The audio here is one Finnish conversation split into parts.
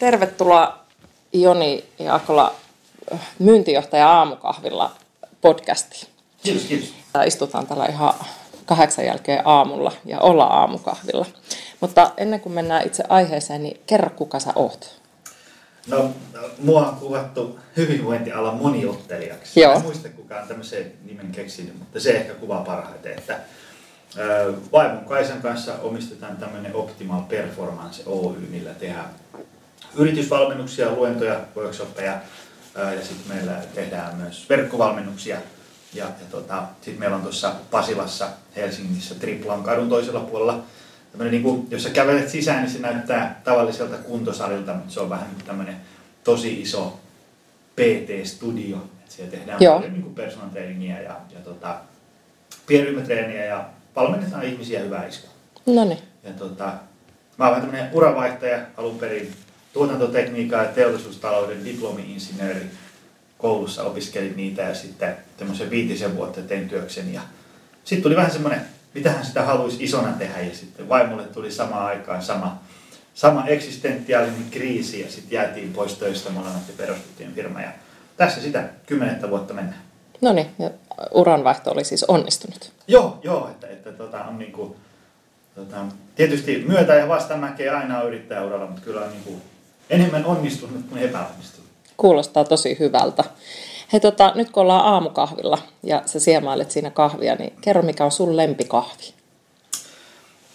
Tervetuloa Joni Jaakola myyntijohtaja aamukahvilla podcastiin. Kiitos, kiitos. Istutaan täällä ihan kahdeksan jälkeen aamulla ja olla aamukahvilla. Mutta ennen kuin mennään itse aiheeseen, niin kerro kuka sä oot. No, mua on kuvattu hyvinvointialan moniottelijaksi. Joo. En muista kukaan tämmöisen nimen keksinyt, mutta se ehkä kuvaa parhaiten, että vaimon Kaisan kanssa omistetaan tämmöinen Optimal Performance Oy, millä tehdään yritysvalmennuksia, luentoja, workshoppeja ja sitten meillä tehdään myös verkkovalmennuksia. Ja, ja tota, sitten meillä on tuossa Pasilassa Helsingissä Triplan kadun toisella puolella tämmöinen, niin kuin, jos sä kävelet sisään, niin se näyttää tavalliselta kuntosalilta, mutta se on vähän niin kuin tämmöinen tosi iso PT-studio. Et siellä tehdään Joo. paljon niin kuin personal trainingia ja, ja tota, pienryhmätreeniä ja valmennetaan ihmisiä hyvää iskua. No niin. Ja tota, mä oon vähän tämmöinen uravaihtaja alun perin tuotantotekniikkaa ja teollisuustalouden diplomi-insinööri. Koulussa opiskelin niitä ja sitten tämmöisen viitisen vuotta tein työkseni. Ja sitten tuli vähän semmoinen, mitähän sitä haluaisi isona tehdä ja sitten vaimolle tuli samaan aikaan sama, sama eksistentiaalinen kriisi ja sitten jäätiin pois töistä molemmat ja perustettiin firma. Ja tässä sitä kymmenettä vuotta mennään. No niin, uranvaihto oli siis onnistunut. Joo, joo, että, että tota, on niinku, tota, tietysti myötä ja vastamäkeä aina on yrittäjäuralla, mutta kyllä on niinku enemmän onnistunut kuin epäonnistunut. Kuulostaa tosi hyvältä. Hei, tota, nyt kun ollaan aamukahvilla ja sä siemailet siinä kahvia, niin kerro mikä on sun lempikahvi.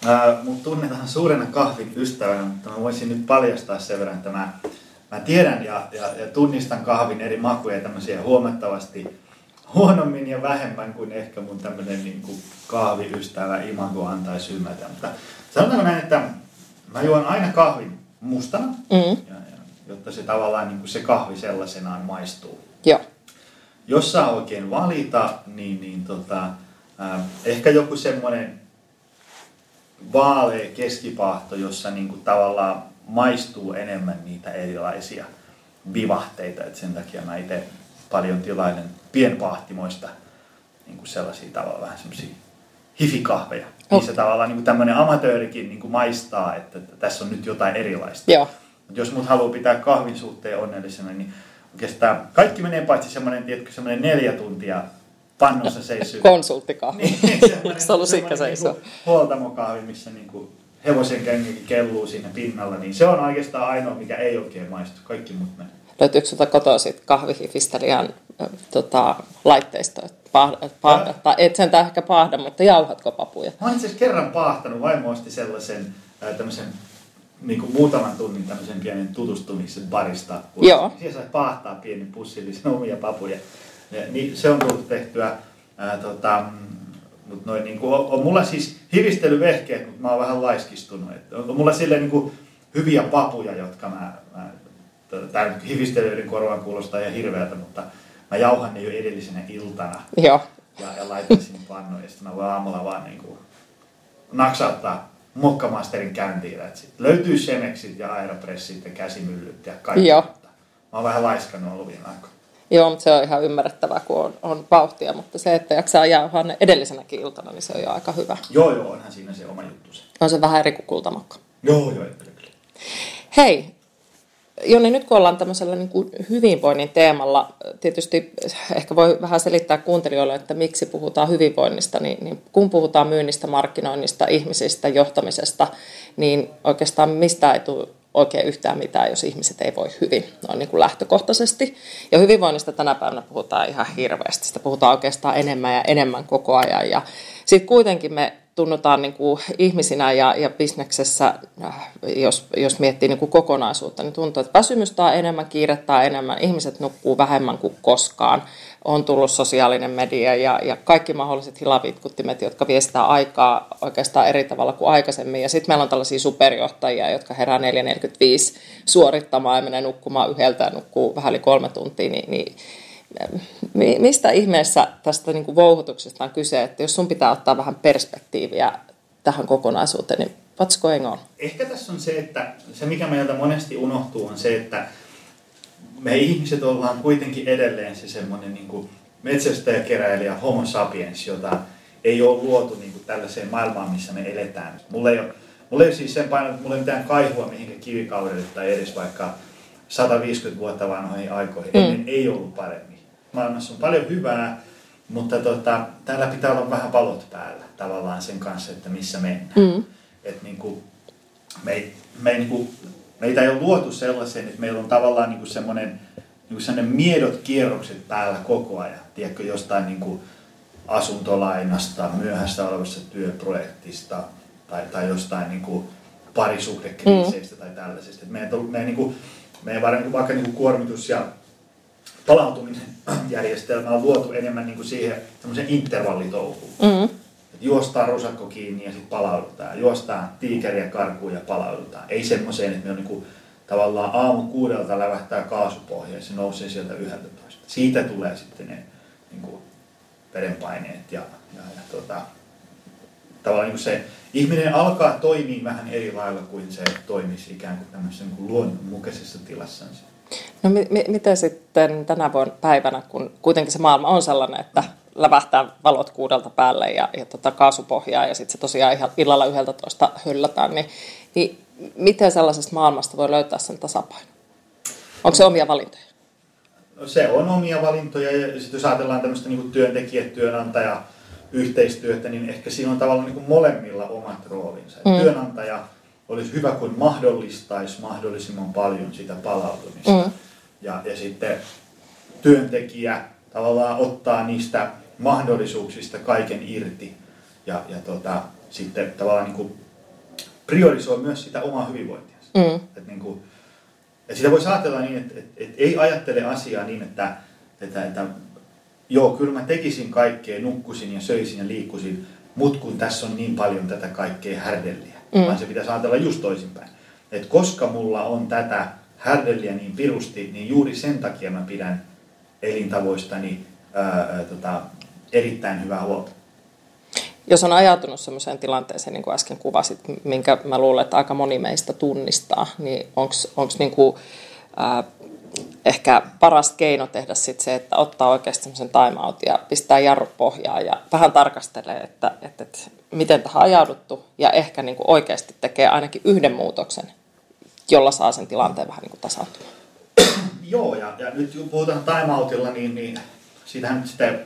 Ää, mut tunnetaan suurena kahvin ystävänä, mutta mä voisin nyt paljastaa sen verran, että mä, mä tiedän ja, ja, ja tunnistan kahvin eri makuja tämmöisiä huomattavasti huonommin ja vähemmän kuin ehkä mun tämmöinen niin kuin kahviystävä imago antaisi ymmärtää. Mutta sanotaanko näin, että mä juon aina kahvin mustana, Mm. ja, ja, jotta se tavallaan niin kuin se kahvi sellaisenaan maistuu. Joo. Jos saa oikein valita, niin, niin tota, äh, ehkä joku semmoinen vaalea keskipahto, jossa niin kuin tavallaan maistuu enemmän niitä erilaisia vivahteita. Et sen takia mä itse paljon tilailen pienpahtimoista niin kuin sellaisia tavallaan vähän semmoisia hifikahveja. Niissä tavallaan niin kuin tämmöinen amatöörikin niin kuin maistaa, että, että tässä on nyt jotain erilaista. Joo. Mut jos mut haluaa pitää kahvin suhteen onnellisena, niin oikeastaan kaikki menee paitsi semmoinen, tiedätkö, semmoinen neljä tuntia pannussa seissyt. Konsulttikahvi. Niin, se ollut semmoinen sikkä seisoo? niinku Huoltamokahvi, missä niinku hevosen kengikin kelluu siinä pinnalla, niin se on oikeastaan ainoa, mikä ei oikein maistu. Kaikki muut menee. Löytyykö sulta kotoa sit kahvihifistelijän äh, tota, laitteisto? Pahda, pahda, tai et sentään ehkä pahda, mutta jauhatko papuja? Mä oon itse asiassa kerran paahtanut, vaimo osti sellaisen ää, tämmöisen niin kuin muutaman tunnin tämmöisen pienen tutustumisen barista. Joo. Siellä sai paahtaa pienen pussillisen omia papuja. Ja, niin se on tullut tehtyä. Ää, tota, mutta noin, niin kuin, on, on, mulla siis hivistelyvehkeet, mutta mä oon vähän laiskistunut. Et on, on mulla silleen niin kuin, hyviä papuja, jotka mä, mä tämä nyt hivistelyiden korvaan kuulostaa ihan hirveältä, mutta mä jauhan ne jo edellisenä iltana Joo. ja, ja laitan sinne pannuun ja sitten mä voin aamulla vaan niin kuin naksauttaa mokkamasterin käyntiin. Sit löytyy Shemexit ja Aeropressit ja käsimyllyt ja kaikki. Joo. Mä oon vähän laiskannut ollut viime aikoina. Joo, mutta se on ihan ymmärrettävää, kun on, on vauhtia, mutta se, että jaksaa jauhaa ne edellisenäkin iltana, niin se on jo aika hyvä. Joo, joo, onhan siinä se oma juttu se. On se vähän eri kuin kultamakka. Joo, joo, kyllä, kyllä. Hei, Joni, nyt kun ollaan tämmöisellä niin kuin hyvinvoinnin teemalla, tietysti ehkä voi vähän selittää kuuntelijoille, että miksi puhutaan hyvinvoinnista, niin, niin kun puhutaan myynnistä, markkinoinnista, ihmisistä, johtamisesta, niin oikeastaan mistä ei tule oikein yhtään mitään, jos ihmiset ei voi hyvin, noin niin kuin lähtökohtaisesti. Ja hyvinvoinnista tänä päivänä puhutaan ihan hirveästi, sitä puhutaan oikeastaan enemmän ja enemmän koko ajan. Ja sitten kuitenkin me tunnutaan niin kuin ihmisinä ja, ja bisneksessä, jos, jos miettii niin kuin kokonaisuutta, niin tuntuu, että väsymystä on enemmän, kiirettä on enemmän, ihmiset nukkuu vähemmän kuin koskaan. On tullut sosiaalinen media ja, ja kaikki mahdolliset hilavitkuttimet, jotka viestää aikaa oikeastaan eri tavalla kuin aikaisemmin. Ja sitten meillä on tällaisia superjohtajia, jotka herää 4.45 suorittamaan ja menee nukkumaan yhdeltä ja nukkuu vähän yli kolme tuntia, niin, niin mistä ihmeessä tästä niin kuin vouhutuksesta on kyse, että jos sun pitää ottaa vähän perspektiiviä tähän kokonaisuuteen, niin what's going on? Ehkä tässä on se, että se mikä meiltä monesti unohtuu on se, että me ihmiset ollaan kuitenkin edelleen se semmoinen niin kuin metsästäjäkeräilijä homo sapiens, jota ei ole luotu niin kuin tällaiseen maailmaan, missä me eletään. Mulla ei ole, mulla ei ole siis sen paino, että mulla ei mitään kaihua mihinkä kivikaudelle tai edes vaikka 150 vuotta vanhoihin aikoihin. Mm. Ennen ei ollut paremmin maailmassa on paljon hyvää, mutta tota, täällä pitää olla vähän valot päällä tavallaan sen kanssa, että missä mennään. Mm. Et niin kuin, me, ei, me ei, niin kuin, meitä ei ole luotu sellaiseen, että meillä on tavallaan niin kuin semmoinen niin kuin miedot kierrokset päällä koko ajan. Tiedätkö, jostain niin kuin asuntolainasta, myöhässä olevasta työprojektista tai, tai jostain niin kuin parisuhdekriiseistä mm. tai tällaisesta. meidän, meidän, niin kuin, meidän vaikka niin kuin kuormitus ja palautuminen järjestelmä on luotu enemmän niin kuin siihen semmoisen intervallitouhuun. Mm-hmm. Että juostaan rusakko kiinni ja sitten palaudutaan. Juostaan tiikeriä karkuun ja palaudutaan. Ei semmoiseen, että me on niin kuin, tavallaan aamu kuudelta lävähtää kaasupohja ja se nousee sieltä yhdeltä toista. Siitä tulee sitten ne niin kuin, verenpaineet ja, ja, ja tota, tavallaan niin se ihminen alkaa toimia vähän eri lailla kuin se toimisi ikään kuin tämmöisessä niin kuin luonnonmukaisessa tilassansa. No mi- mi- miten sitten tänä vuonna päivänä, kun kuitenkin se maailma on sellainen, että lävähtää valot kuudelta päälle ja, ja tota kaasupohjaa ja sitten se tosiaan ihan illalla yhdeltä toista hyllätään, niin, niin miten sellaisesta maailmasta voi löytää sen tasapaino? Onko se omia valintoja? No se on omia valintoja ja sitten jos ajatellaan tämmöistä niin työntekijä, työnantaja, yhteistyötä, niin ehkä siinä on tavallaan niin molemmilla omat roolinsa. Mm. Työnantaja olisi hyvä, kun mahdollistaisi mahdollisimman paljon sitä palautumista. Mm. Ja, ja sitten työntekijä tavallaan ottaa niistä mahdollisuuksista kaiken irti ja, ja tota, sitten tavallaan niin kuin priorisoi myös sitä omaa hyvinvointiansa. Mm. Et niin kuin, ja sitä voisi ajatella niin, että, että, että ei ajattele asiaa niin, että, että, että joo, kyllä mä tekisin kaikkea, nukkusin ja söisin ja liikkusin, mutta kun tässä on niin paljon tätä kaikkea härdelliä mm. vaan se pitäisi ajatella just toisinpäin. Että koska mulla on tätä härdelliä niin pirusti, niin juuri sen takia mä pidän elintavoistani ää, tota, erittäin hyvää huolta. Jos on ajatunut sellaiseen tilanteeseen, niin kuin äsken kuvasit, minkä mä luulen, että aika moni meistä tunnistaa, niin onko niinku, ehkä paras keino tehdä sit se, että ottaa oikeasti semmoisen time ja pistää jarru pohjaa ja vähän tarkastelee, että, että, että miten tähän ajauduttu ja ehkä niin kuin oikeasti tekee ainakin yhden muutoksen, jolla saa sen tilanteen vähän niin kuin tasaantumaan. Joo, ja, ja nyt kun puhutaan timeoutilla, niin, niin siitähän nyt sitten,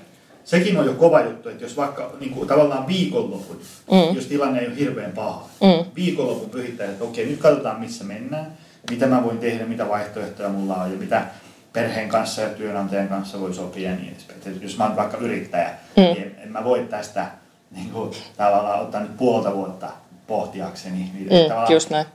sekin on jo kova juttu, että jos vaikka niin kuin, tavallaan viikonlopun, mm. jos tilanne ei ole hirveän paha, mm. viikonlopun pyhittää, että okei, nyt katsotaan missä mennään, mitä mä voin tehdä, mitä vaihtoehtoja mulla on ja mitä perheen kanssa ja työnantajan kanssa voi sopia ja niin edespäin. Jos mä oon vaikka yrittäjä, mm. niin en mä voi tästä niin kuin, tavallaan ottaa nyt puolta vuotta pohtiakseni. Niin mm, just näin.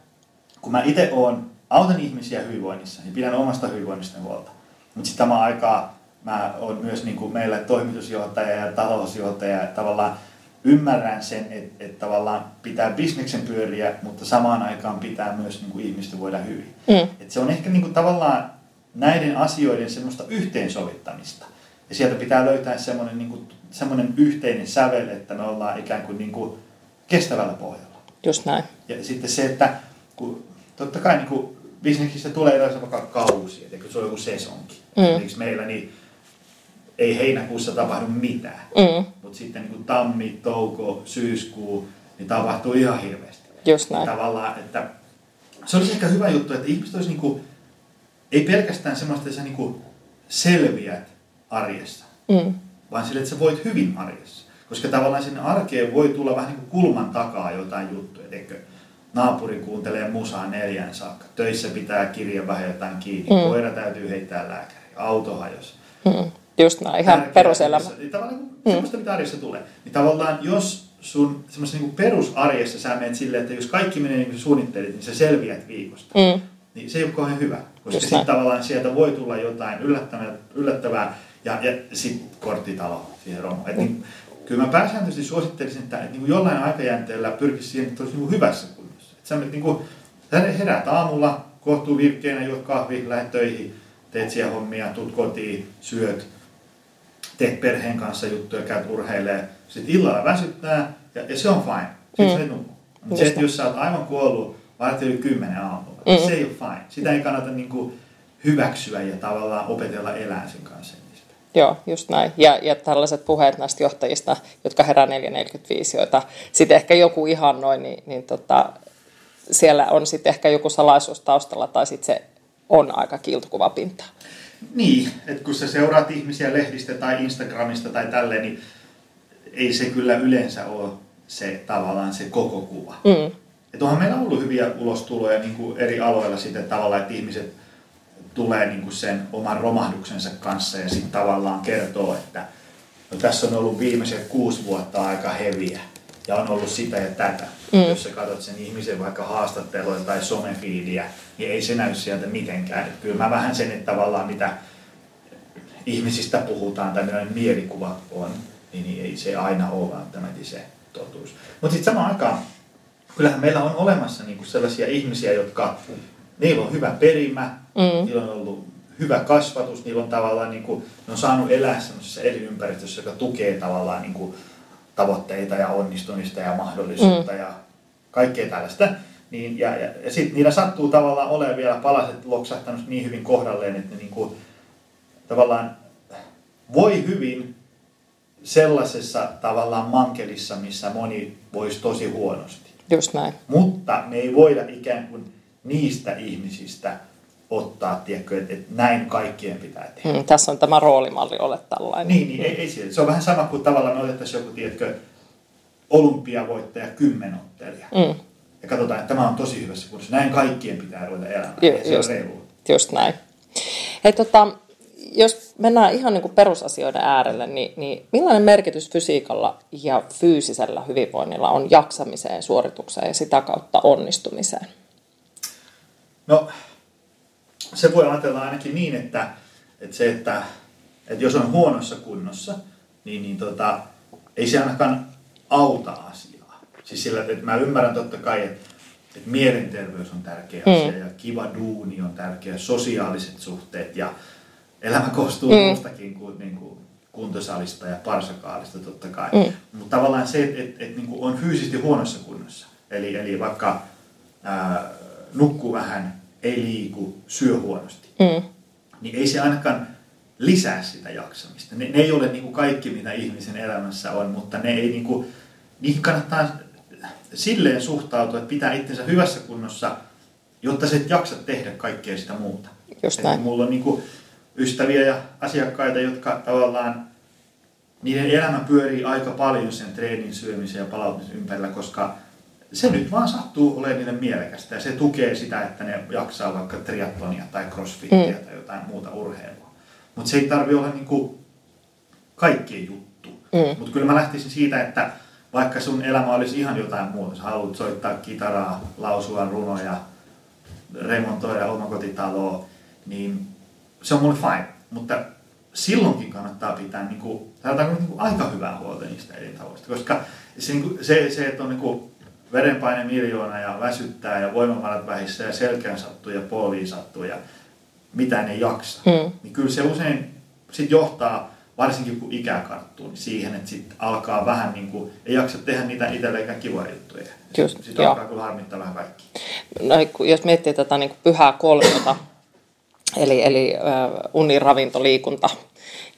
Kun mä itse oon, autan ihmisiä hyvinvoinnissa ja pidän omasta hyvinvoinnista huolta. Mutta sitten samaan aikaan mä oon myös niin kuin meillä toimitusjohtaja ja talousjohtaja ja tavallaan ymmärrän sen, että, että tavallaan pitää bisneksen pyöriä, mutta samaan aikaan pitää myös niin kuin ihmisten voida hyvin. Mm. Et se on ehkä niin kuin tavallaan näiden asioiden semmoista yhteensovittamista. Ja sieltä pitää löytää semmoinen, niin kuin, semmoinen yhteinen sävel, että me ollaan ikään kuin, niin kuin kestävällä pohjalla. Just näin. Ja sitten se, että kun, totta kai niin kuin, bisneksissä tulee yleensä vaikka kausia, että se on joku sesonki. Mm. Esimerkiksi meillä niin ei heinäkuussa tapahdu mitään. Mm. Mutta sitten niin kuin tammi, touko, syyskuu, niin tapahtuu ihan hirveästi. Just näin. Tavallaan, että se olisi ehkä hyvä juttu, että ihmiset olisi niin kuin, ei pelkästään semmoista, että sä niin kuin selviät arjessa, mm. vaan sille, että sä voit hyvin arjessa. Koska tavallaan sinne arkeen voi tulla vähän niin kuin kulman takaa jotain juttuja. Eikö naapuri kuuntelee musaa neljän saakka, töissä pitää kirja vähän jotain kiinni, mm. koira täytyy heittää lääkäri, auto hajos. Mm. Just näin, ihan peruselämä. Niin tavallaan mm. semmoista, mitä arjessa tulee. Niin tavallaan, jos sun semmoisessa niin perusarjessa sä menet silleen, että jos kaikki menee niin kuin suunnittelit, niin sä selviät viikosta. Mm. Niin se ei ole kauhean hyvä, koska sitten tavallaan sieltä voi tulla jotain yllättävää, yllättävää ja, ja sitten korttitalo siihen romuun. Mm. Niin, kyllä mä pääsääntöisesti suosittelisin, että, että niin jollain aikajänteellä pyrkisi siihen, että olisi niin hyvässä sä, niin kuin, sä heräät aamulla, kohtuu virkkeenä, juot kahvi, lähdet töihin, teet siellä hommia, tuut kotiin, syöt, teet perheen kanssa juttuja, käyt urheilee, sitten illalla väsyttää ja, ja se on fine. Sitten mm. se nukkuu. Mutta se, että jos sä oot aivan kuollut, varat yli kymmenen aamulla, mm. se ei ole fine. Sitä ei kannata niin kuin hyväksyä ja tavallaan opetella elää sen kanssa. Joo, just näin. Ja, ja tällaiset puheet näistä johtajista, jotka herää 4.45, joita sitten ehkä joku ihan noin, niin, niin tota, siellä on sitten ehkä joku salaisuus taustalla tai sitten se on aika kiltukuvapinta. Niin, että kun sä seuraat ihmisiä lehdistä tai Instagramista tai tälleen, niin ei se kyllä yleensä ole se tavallaan se koko kuva. Mm. Että onhan meillä ollut hyviä ulostuloja niin kuin eri aloilla sitten tavallaan, että ihmiset tulee niin kuin sen oman romahduksensa kanssa ja sitten tavallaan kertoo, että no, tässä on ollut viimeiset kuusi vuotta aika heviä ja on ollut sitä ja tätä. Mm. Jos sä katsot sen ihmisen vaikka haastattelua tai somefiidiä, niin ei se näy sieltä mitenkään. Että kyllä mä vähän sen, että tavallaan mitä ihmisistä puhutaan tai millainen mielikuva on, niin, niin ei se aina ole välttämättä se totuus. Mutta sitten samaan aikaan, kyllähän meillä on olemassa niinku sellaisia ihmisiä, jotka, niillä on hyvä perimä, mm. niillä on ollut hyvä kasvatus, niillä on tavallaan, niinku, ne on saanut elää sellaisessa elinympäristössä, joka tukee tavallaan niinku, tavoitteita ja onnistumista ja mahdollisuutta mm. ja kaikkea tällaista. Niin, ja, ja, ja sitten niillä sattuu tavallaan olemaan vielä palaset loksahtanut niin hyvin kohdalleen, että ne niinku, tavallaan voi hyvin sellaisessa tavallaan mankelissa, missä moni voisi tosi huonosti. Just näin. Mutta me ei voida ikään kuin niistä ihmisistä ottaa, tiedätkö, että, että näin kaikkien pitää tehdä. Mm, tässä on tämä roolimalli ole tällainen. Niin, niin ei, ei se on vähän sama kuin tavallaan me otettaisiin joku, tiedätkö, olympiavoittaja kymmenottelija. Mm. Ja katsotaan, että tämä on tosi hyvässä kunnossa. Näin kaikkien pitää ruveta elämään. Ju, se just, on just näin. Hei, tota, jos mennään ihan niin kuin perusasioiden äärelle, niin, niin millainen merkitys fysiikalla ja fyysisellä hyvinvoinnilla on jaksamiseen, suoritukseen ja sitä kautta onnistumiseen? No, se voi ajatella ainakin niin, että, että se, että, että jos on huonossa kunnossa, niin, niin tota, ei se ainakaan auta asiaa. Siis sillä, että mä ymmärrän totta kai, että, että mielenterveys on tärkeä mm. asia ja kiva duuni on tärkeä, sosiaaliset suhteet ja elämä koostuu mm. muustakin kuin, niin kuin kuntosalista ja parsakaalista totta kai. Mm. Mutta tavallaan se, että et, et, niin kuin on fyysisesti huonossa kunnossa, eli, eli vaikka ää, nukkuu vähän, ei liiku, syö huonosti, mm. niin ei se ainakaan lisää sitä jaksamista. Ne, ne ei ole niin kuin kaikki, mitä ihmisen elämässä on, mutta ne ei niin kuin, niihin kannattaa silleen suhtautua, että pitää itsensä hyvässä kunnossa, jotta se jaksa tehdä kaikkea sitä muuta. Just näin. mulla on niin ystäviä ja asiakkaita, jotka tavallaan, niiden elämä pyörii aika paljon sen treenin syömisen ja palautumisen ympärillä, koska se nyt vaan sattuu olemaan niille mielekästä ja se tukee sitä, että ne jaksaa vaikka triatlonia tai crossfitia mm. tai jotain muuta urheilua. Mutta se ei tarvi olla niinku kaikkien juttu. Mm. Mutta kyllä mä lähtisin siitä, että vaikka sun elämä olisi ihan jotain muuta, sä haluat soittaa kitaraa, lausua runoja, remontoida omakotitaloa, niin se on mulle fine. Mutta silloinkin kannattaa pitää niin kuin, niin kuin aika hyvää huolta niistä elintavoista, koska se, niin kuin, se, se että on niin kuin verenpaine miljoona ja väsyttää ja voimavarat vähissä ja selkään sattuu ja polviin sattuu ja mitään ei jaksa, mm. niin kyllä se usein sit johtaa, varsinkin kun ikää karttuu, niin siihen, että sit alkaa vähän niin kuin, ei jaksa tehdä niitä itsellekään kivoja juttuja. Sitten sit alkaa kyllä harmittaa vähän kaikki. No, jos miettii tätä niin kuin pyhää kolmiota, eli, eli äh, uni, ravinto, liikunta,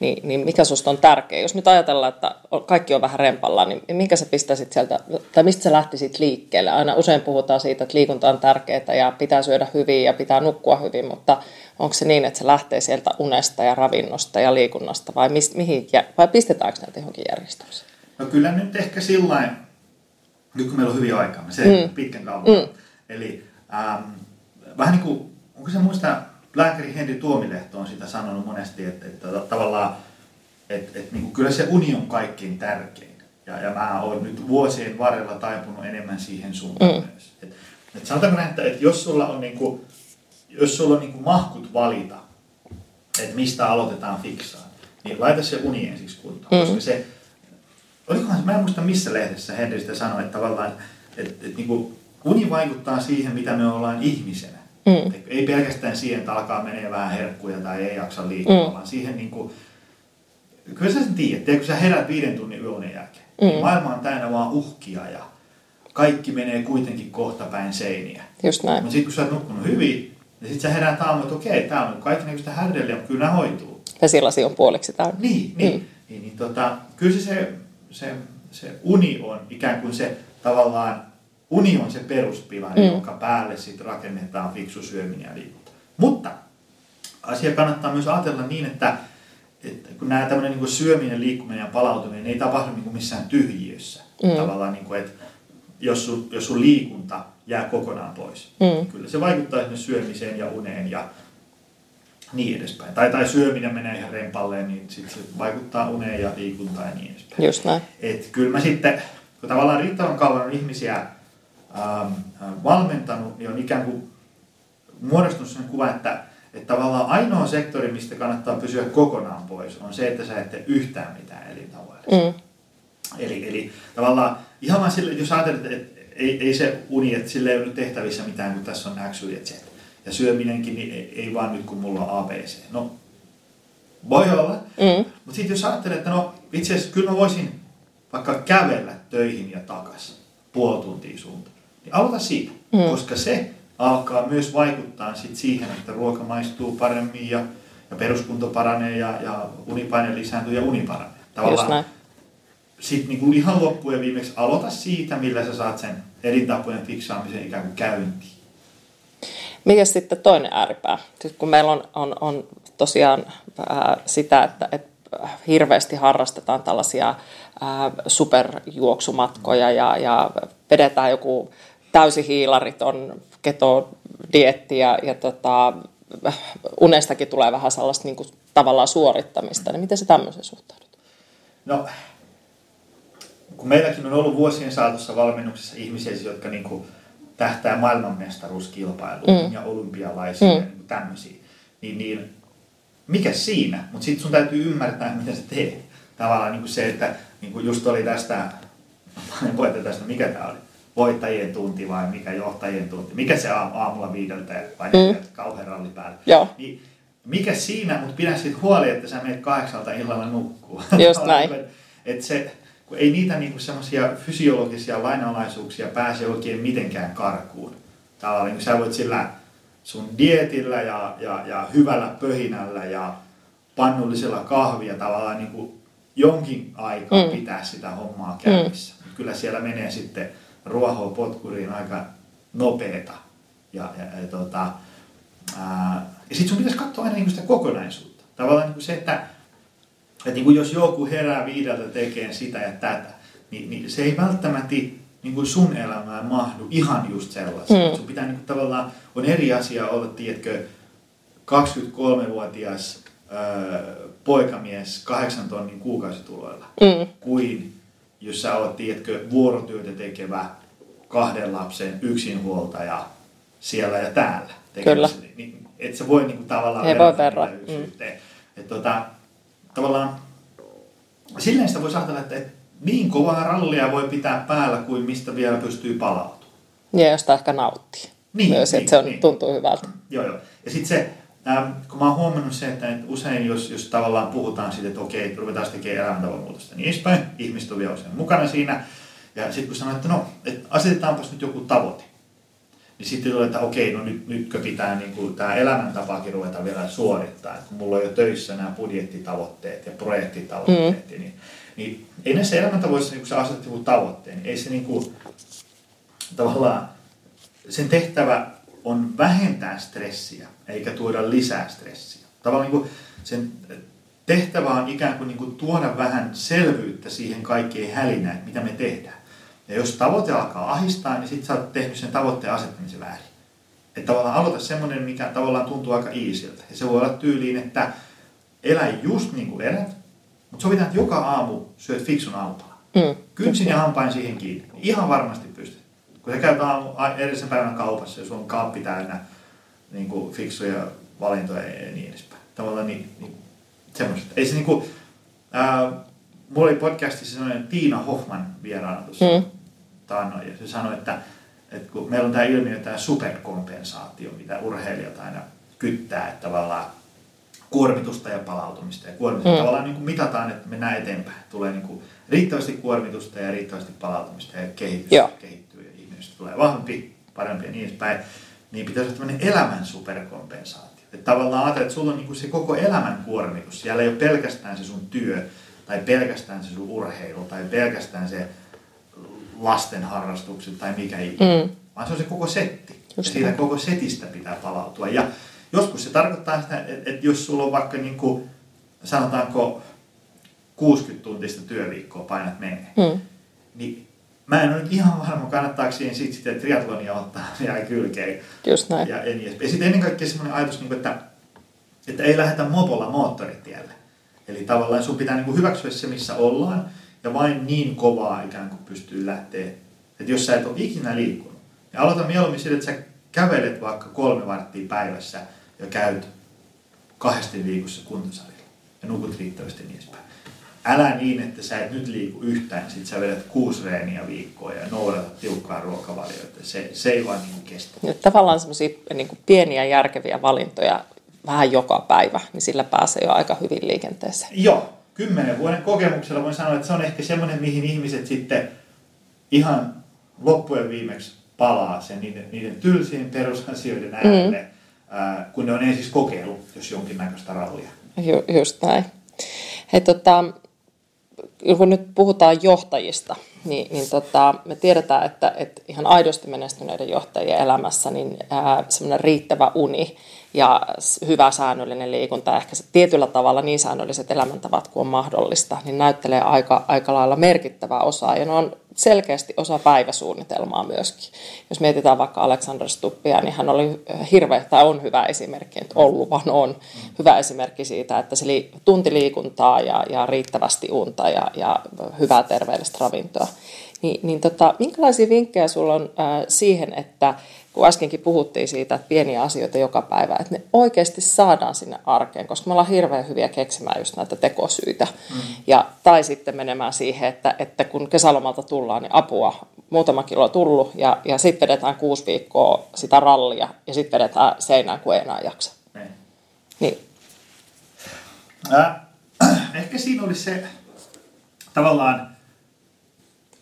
niin, niin mikä susta on tärkeä? Jos nyt ajatellaan, että kaikki on vähän rempalla, niin minkä sä pistäisit sieltä, tai mistä sä lähtisit liikkeelle? Aina usein puhutaan siitä, että liikunta on tärkeää ja pitää syödä hyvin ja pitää nukkua hyvin, mutta onko se niin, että se lähtee sieltä unesta ja ravinnosta ja liikunnasta vai, mist, mihin, vai pistetäänkö näitä johonkin järjestössä? No kyllä nyt ehkä sillä nyt kun meillä on hyvin aikaa, se mm. pitkän kauan. Mm. Eli ähm, vähän niin kuin, onko se muista lääkäri Henri Tuomilehto on sitä sanonut monesti, että, että tavallaan että, että niin kuin kyllä se uni on kaikkein tärkein. Ja, ja mä oon nyt vuosien varrella taipunut enemmän siihen suuntaan mm. myös. Et, et sanotaanko näin, että, että jos sulla on, niinku, jos sulla on niinku mahkut valita, että mistä aloitetaan fiksaan, niin laita se uni ensiksi kuntoon. Mm. Koska se, olikohan, mä en muista missä lehdessä Henry sitä sanoi, että tavallaan, että, että, että niinku, uni vaikuttaa siihen, mitä me ollaan ihmisenä. Mm. Ei pelkästään siihen, että alkaa menee vähän herkkuja tai ei jaksa liikkua, mm. vaan siihen niin kuin, kyllä sä sen tiedät, että kun sä herät viiden tunnin yöunen jälkeen, niin mm. niin maailma on täynnä vaan uhkia ja kaikki menee kuitenkin kohta päin seiniä. Just näin. Mutta sitten kun sä oot nukkunut hyvin, niin sitten sä herät aamu, että okei, täällä on kaikki näköistä härdeliä, mutta kyllä nämä hoituu. Vesilasi on puoliksi täynnä. Niin, niin, mm. niin, niin tota, kyllä se, se, se, se uni on ikään kuin se tavallaan uni on se peruspilari, mm. jonka päälle sitten rakennetaan fiksu syöminen ja liikunta. Mutta asia kannattaa myös ajatella niin, että, että kun nämä tämmöinen niin syöminen, liikkuminen ja palautuminen ei tapahdu niin kuin missään tyhjiössä. Mm. Tavallaan, niin kuin, että jos sun, jos sun liikunta jää kokonaan pois. Mm. Kyllä se vaikuttaa esimerkiksi syömiseen ja uneen ja niin edespäin. Tai, tai syöminen menee ihan rempalleen, niin sit se vaikuttaa uneen ja liikuntaan ja niin edespäin. Just näin. Et kyllä mä sitten, kun tavallaan riittävän kauan on ihmisiä Ähm, äh, valmentanut, niin on ikään kuin muodostunut sellainen kuva, että, että tavallaan ainoa sektori, mistä kannattaa pysyä kokonaan pois, on se, että sä et tee yhtään mitään elintavoille. Mm. Eli, eli tavallaan ihan vaan sille, jos ajattelet, että ei, ei se uni, että sille ei ole nyt tehtävissä mitään, kun tässä on X, Y ja Z. Ja syöminenkin, niin ei, ei vaan nyt, kun mulla on ABC. No, voi olla. Mm. Mutta sitten jos ajattelet, että no itse asiassa kyllä mä voisin vaikka kävellä töihin ja takaisin puoli tuntia suuntaan niin aloita siitä, mm. koska se alkaa myös vaikuttaa sit siihen, että ruoka maistuu paremmin ja, ja peruskunto paranee ja, ja unipaine lisääntyy ja uni paranee. Tavallaan sitten niin ihan loppujen viimeksi aloita siitä, millä sä saat sen elintapojen fiksaamisen ikään kuin käyntiin. Mikä sitten toinen ääripää? Sitten kun meillä on, on, on tosiaan äh, sitä, että, että hirveästi harrastetaan tällaisia äh, superjuoksumatkoja ja, ja vedetään joku täysihiilariton ketodietti ja, ja tota, unestakin tulee vähän sellaista niin kuin, tavallaan suorittamista. Niin miten se tämmöisen suhtaudut? No, kun meilläkin on ollut vuosien saatossa valmennuksessa ihmisiä, jotka niin kuin, tähtää maailmanmestaruuskilpailuun mm. ja olympialaisiin mm. ja niin tämmöisiä, niin, niin mikä siinä? Mutta sitten sun täytyy ymmärtää, mitä sä teet. Tavallaan niin kuin se, että niin kuin just oli tästä, en tästä, mikä tämä oli, voittajien tunti vai mikä johtajien tunti, mikä se aam, aamulla viideltä vai mm. kauhean ralli päällä. Joo. Niin, mikä siinä, mutta pidä sitten huoli, että sä menet kahdeksalta illalla nukkuu. Just näin. Et se, kun ei niitä niinku semmoisia fysiologisia lainalaisuuksia pääse oikein mitenkään karkuun. Tavallaan niin sä voit sillä sun dietillä ja, ja, ja hyvällä pöhinällä ja pannullisella kahvia tavallaan niin kuin jonkin aikaa mm. pitää sitä hommaa käynnissä. Mm. Kyllä siellä menee sitten ruohoa potkuriin aika nopeeta. Ja, ja, ja, tota, ja sitten sun pitäisi katsoa aina niin sitä kokonaisuutta. Tavallaan niin se, että, että niin kuin jos joku herää viideltä tekee sitä ja tätä, niin, niin se ei välttämättä niin kuin sun elämään mahdu ihan just sellaisen. Mm. Sun pitää niin kuin, tavallaan, on eri asia olla, tiedätkö, 23-vuotias ää, poikamies kahdeksan tonnin kuukausituloilla, mm. kuin jos sä oot, tiedätkö, vuorotyötä tekevä kahden lapsen yksinhuoltaja siellä ja täällä. Kyllä. Niin, et sä voi niinku tavallaan Ei voi verran. Mm. Et tota, tavallaan silleen sitä voi ajatella, että, että niin kovaa rallia voi pitää päällä kuin mistä vielä pystyy palautumaan. Ja josta ehkä nauttii. Niin, Myös, niin, että se on, niin. tuntuu hyvältä. Joo, joo. Ja sitten se, ähm, kun mä oon huomannut se, että usein jos, jos tavallaan puhutaan siitä, että okei, ruvetaan tekemään elämäntavan muutosta, niin edespäin, ihmiset on vielä usein mukana siinä, ja sitten kun sanoin, että no, et asetetaanpas nyt joku tavoite, niin sitten tulee, että okei, no nyt, nytkö pitää niin kuin, tämä elämäntapaakin ruveta vielä suorittaa. Kun mulla on jo töissä nämä budjettitavoitteet ja projektitavoitteet, mm. niin, niin ei näissä elämäntavoissa, niin kun sä asetat joku tavoitteen, niin ei se niin kuin, tavallaan, sen tehtävä on vähentää stressiä, eikä tuoda lisää stressiä. Tavallaan niin kuin sen tehtävä on ikään kuin, niin kuin tuoda vähän selvyyttä siihen kaikkeen hälinään, mitä me tehdään. Ja jos tavoite alkaa ahistaa, niin sitten sä oot tehnyt sen tavoitteen asettamisen väärin. Että tavallaan aloita semmoinen, mikä tavallaan tuntuu aika iisiltä. Ja se voi olla tyyliin, että elä just niin kuin elät, mutta sovitaan, että joka aamu syöt fiksun aamupalan. Mm. Kynsin ja hampain siihen kiinni. Ihan varmasti pystyt. Kun sä käyt aamu, edellisen päivänä kaupassa ja sulla on kaappi täynnä niin kuin fiksuja valintoja ja niin edespäin. Tavallaan niin, niin semmoista. Ei se niin kuin, ää, mulla oli podcastissa sellainen Tiina Hoffman vieraana tuossa Mm. Taannoin, ja se sanoi, että, että kun meillä on tämä ilmiö, tämä superkompensaatio, mitä urheilijat aina kyttää, että tavallaan kuormitusta ja palautumista. Ja kuormitusta Mm. tavallaan niin kuin mitataan, että mennään eteenpäin. Tulee niin kuin riittävästi kuormitusta ja riittävästi palautumista ja kehitys Joo. kehittyy ja ihmisestä tulee vahvempi, parempi ja niin edespäin. Niin pitäisi olla tämmöinen elämän superkompensaatio. Että tavallaan ajatellaan, että sulla on niin kuin se koko elämän kuormitus. Siellä ei ole pelkästään se sun työ tai pelkästään se sun urheilu tai pelkästään se lasten harrastukset tai mikä ikinä, Mm. vaan se on se koko setti. Just ja siitä näin. koko setistä pitää palautua. Ja joskus se tarkoittaa sitä, että, että jos sulla on vaikka niin kuin, sanotaanko 60 tuntista työviikkoa painat menee, Mm. niin mä en ole nyt ihan varma, kannattaako siihen sit sitä triatlonia ottaa vielä kylkeen. Just näin. Ja, niin edespäin. ja sitten ennen kaikkea semmoinen ajatus, niin kuin, että, että ei lähdetä mopolla moottoritielle. Eli tavallaan sun pitää niin kuin hyväksyä se, missä ollaan, ja vain niin kovaa ikään kuin pystyy lähteä. Että jos sä et ole ikinä liikkunut, niin aloita mieluummin sille, että sä kävelet vaikka kolme varttia päivässä ja käyt kahdesti viikossa kuntosalilla ja nukut riittävästi niin edespäin. Älä niin, että sä et nyt liiku yhtään, sit sä vedät kuusi reeniä viikkoa ja noudatat tiukkaa ruokavalioita. Se, se ei vaan niin kestä. Nyt tavallaan semmoisia niin pieniä järkeviä valintoja vähän joka päivä, niin sillä pääsee jo aika hyvin liikenteeseen. Joo, kymmenen vuoden kokemuksella voin sanoa, että se on ehkä semmoinen, mihin ihmiset sitten ihan loppujen viimeksi palaa sen niiden, niiden tylsien perusasioiden äärelle, mm. ää, kun ne on ensin kokeillut, jos jonkinnäköistä rallia. Ju, just näin. Hei, tota, kun nyt puhutaan johtajista, niin, niin tota, me tiedetään, että, että ihan aidosti menestyneiden johtajien elämässä niin semmoinen riittävä uni ja hyvä säännöllinen liikunta, ehkä se tietyllä tavalla niin säännölliset elämäntavat kuin on mahdollista, niin näyttelee aika, aika lailla merkittävää osaa ja ne on selkeästi osa päiväsuunnitelmaa myöskin. Jos mietitään vaikka Alexander Stuppia, niin hän oli hirveä, tai on hyvä esimerkki, että ollut vaan on hyvä esimerkki siitä, että se li, tunti liikuntaa ja, ja riittävästi unta ja, ja hyvää terveellistä ravintoa. Niin, niin tota, minkälaisia vinkkejä sulla on äh, siihen, että kun äskenkin puhuttiin siitä, että pieniä asioita joka päivä, että ne oikeasti saadaan sinne arkeen, koska me ollaan hirveän hyviä keksimään just näitä tekosyitä. Mm. Ja, tai sitten menemään siihen, että, että kun kesälomalta tullaan, niin apua, muutama kilo tullut ja, ja sitten vedetään kuusi viikkoa sitä rallia ja sitten vedetään seinään, kun ei enää jaksa. Niin. Niin, Äh, ehkä siinä olisi se tavallaan,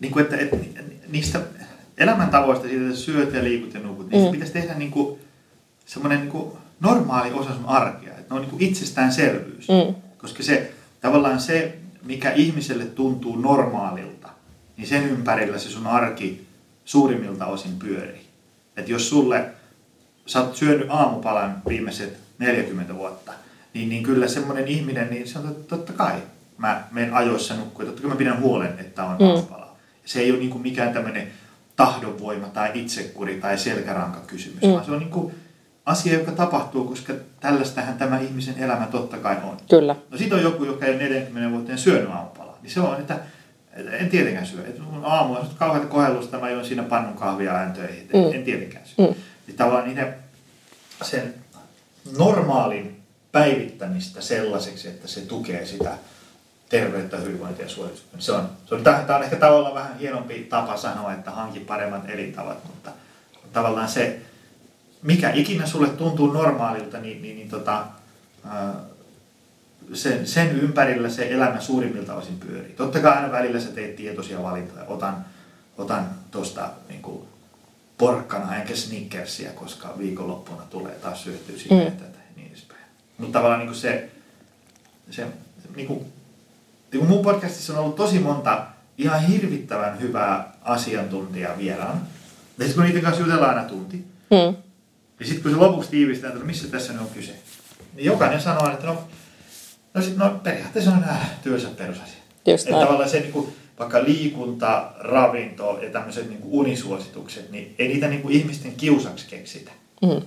niin kuin, että, että niistä elämäntavoista, siitä, että syöt ja liikut ja nukut, niistä mm. pitäisi tehdä niin kuin, semmoinen niin kuin normaali osa sun arkea. Että ne on niin kuin itsestäänselvyys. Mm. Koska se tavallaan se, mikä ihmiselle tuntuu normaalilta, niin sen ympärillä se sun arki suurimmilta osin pyörii. Että jos sulle, sä oot syönyt aamupalan viimeiset 40 vuotta, niin, niin kyllä semmoinen ihminen, niin se on tot- totta kai. Mä menen ajoissa nukkuun, totta kai mä pidän huolen, että on Mm. aamupala. Se ei ole niin kuin mikään tämmöinen tahdonvoima tai itsekuri tai selkäranka kysymys, Mm. vaan se on niin kuin asia, joka tapahtuu, koska tällaistähän tämä ihmisen elämä totta kai on. kyllä. No sit on joku, joka ei ole 40 vuoteen syönyt aamupalaa. Niin se on, että en tietenkään syö. Että mun aamu on kauheita kohellusta, mä juon siinä pannun kahvia ja ajan töihin. En, Mm. en tietenkään syö. Mm. Niin tavallaan niiden, sen normaalin päivittämistä sellaiseksi, että se tukee sitä terveyttä, hyvinvointia ja suorituskykyä. Se on, se on, tämä on ehkä tavallaan vähän hienompi tapa sanoa, että hanki paremmat elintavat, mutta tavallaan se, mikä ikinä sulle tuntuu normaalilta, niin, niin, niin tota, ää, sen, sen ympärillä se elämä suurimmilta osin pyörii. Totta kai aina välillä sä teet tietoisia valintoja. Otan, otan tuosta niin porkkana enkä snickersia, koska viikonloppuna tulee taas syötyä sitä Mm. tätä niin edespäin. Mutta tavallaan niin se, se niin kuin, niin kuin mun podcastissa on ollut tosi monta ihan hirvittävän hyvää asiantuntijaa vieraana. Ja sitten kun niiden kanssa jutellaan aina tunti, Mm. ja sitten kun se lopuksi tiivistää, että no missä tässä nyt on kyse, niin jokainen sanoo, että no, no, sit, no periaatteessa on nämä tylsät perusasiat. Just Että näin. tavallaan se niin kuin, vaikka liikunta, ravinto ja tämmöiset niin unisuositukset, niin ei niitä niin kuin ihmisten kiusaksi keksitä. Mm.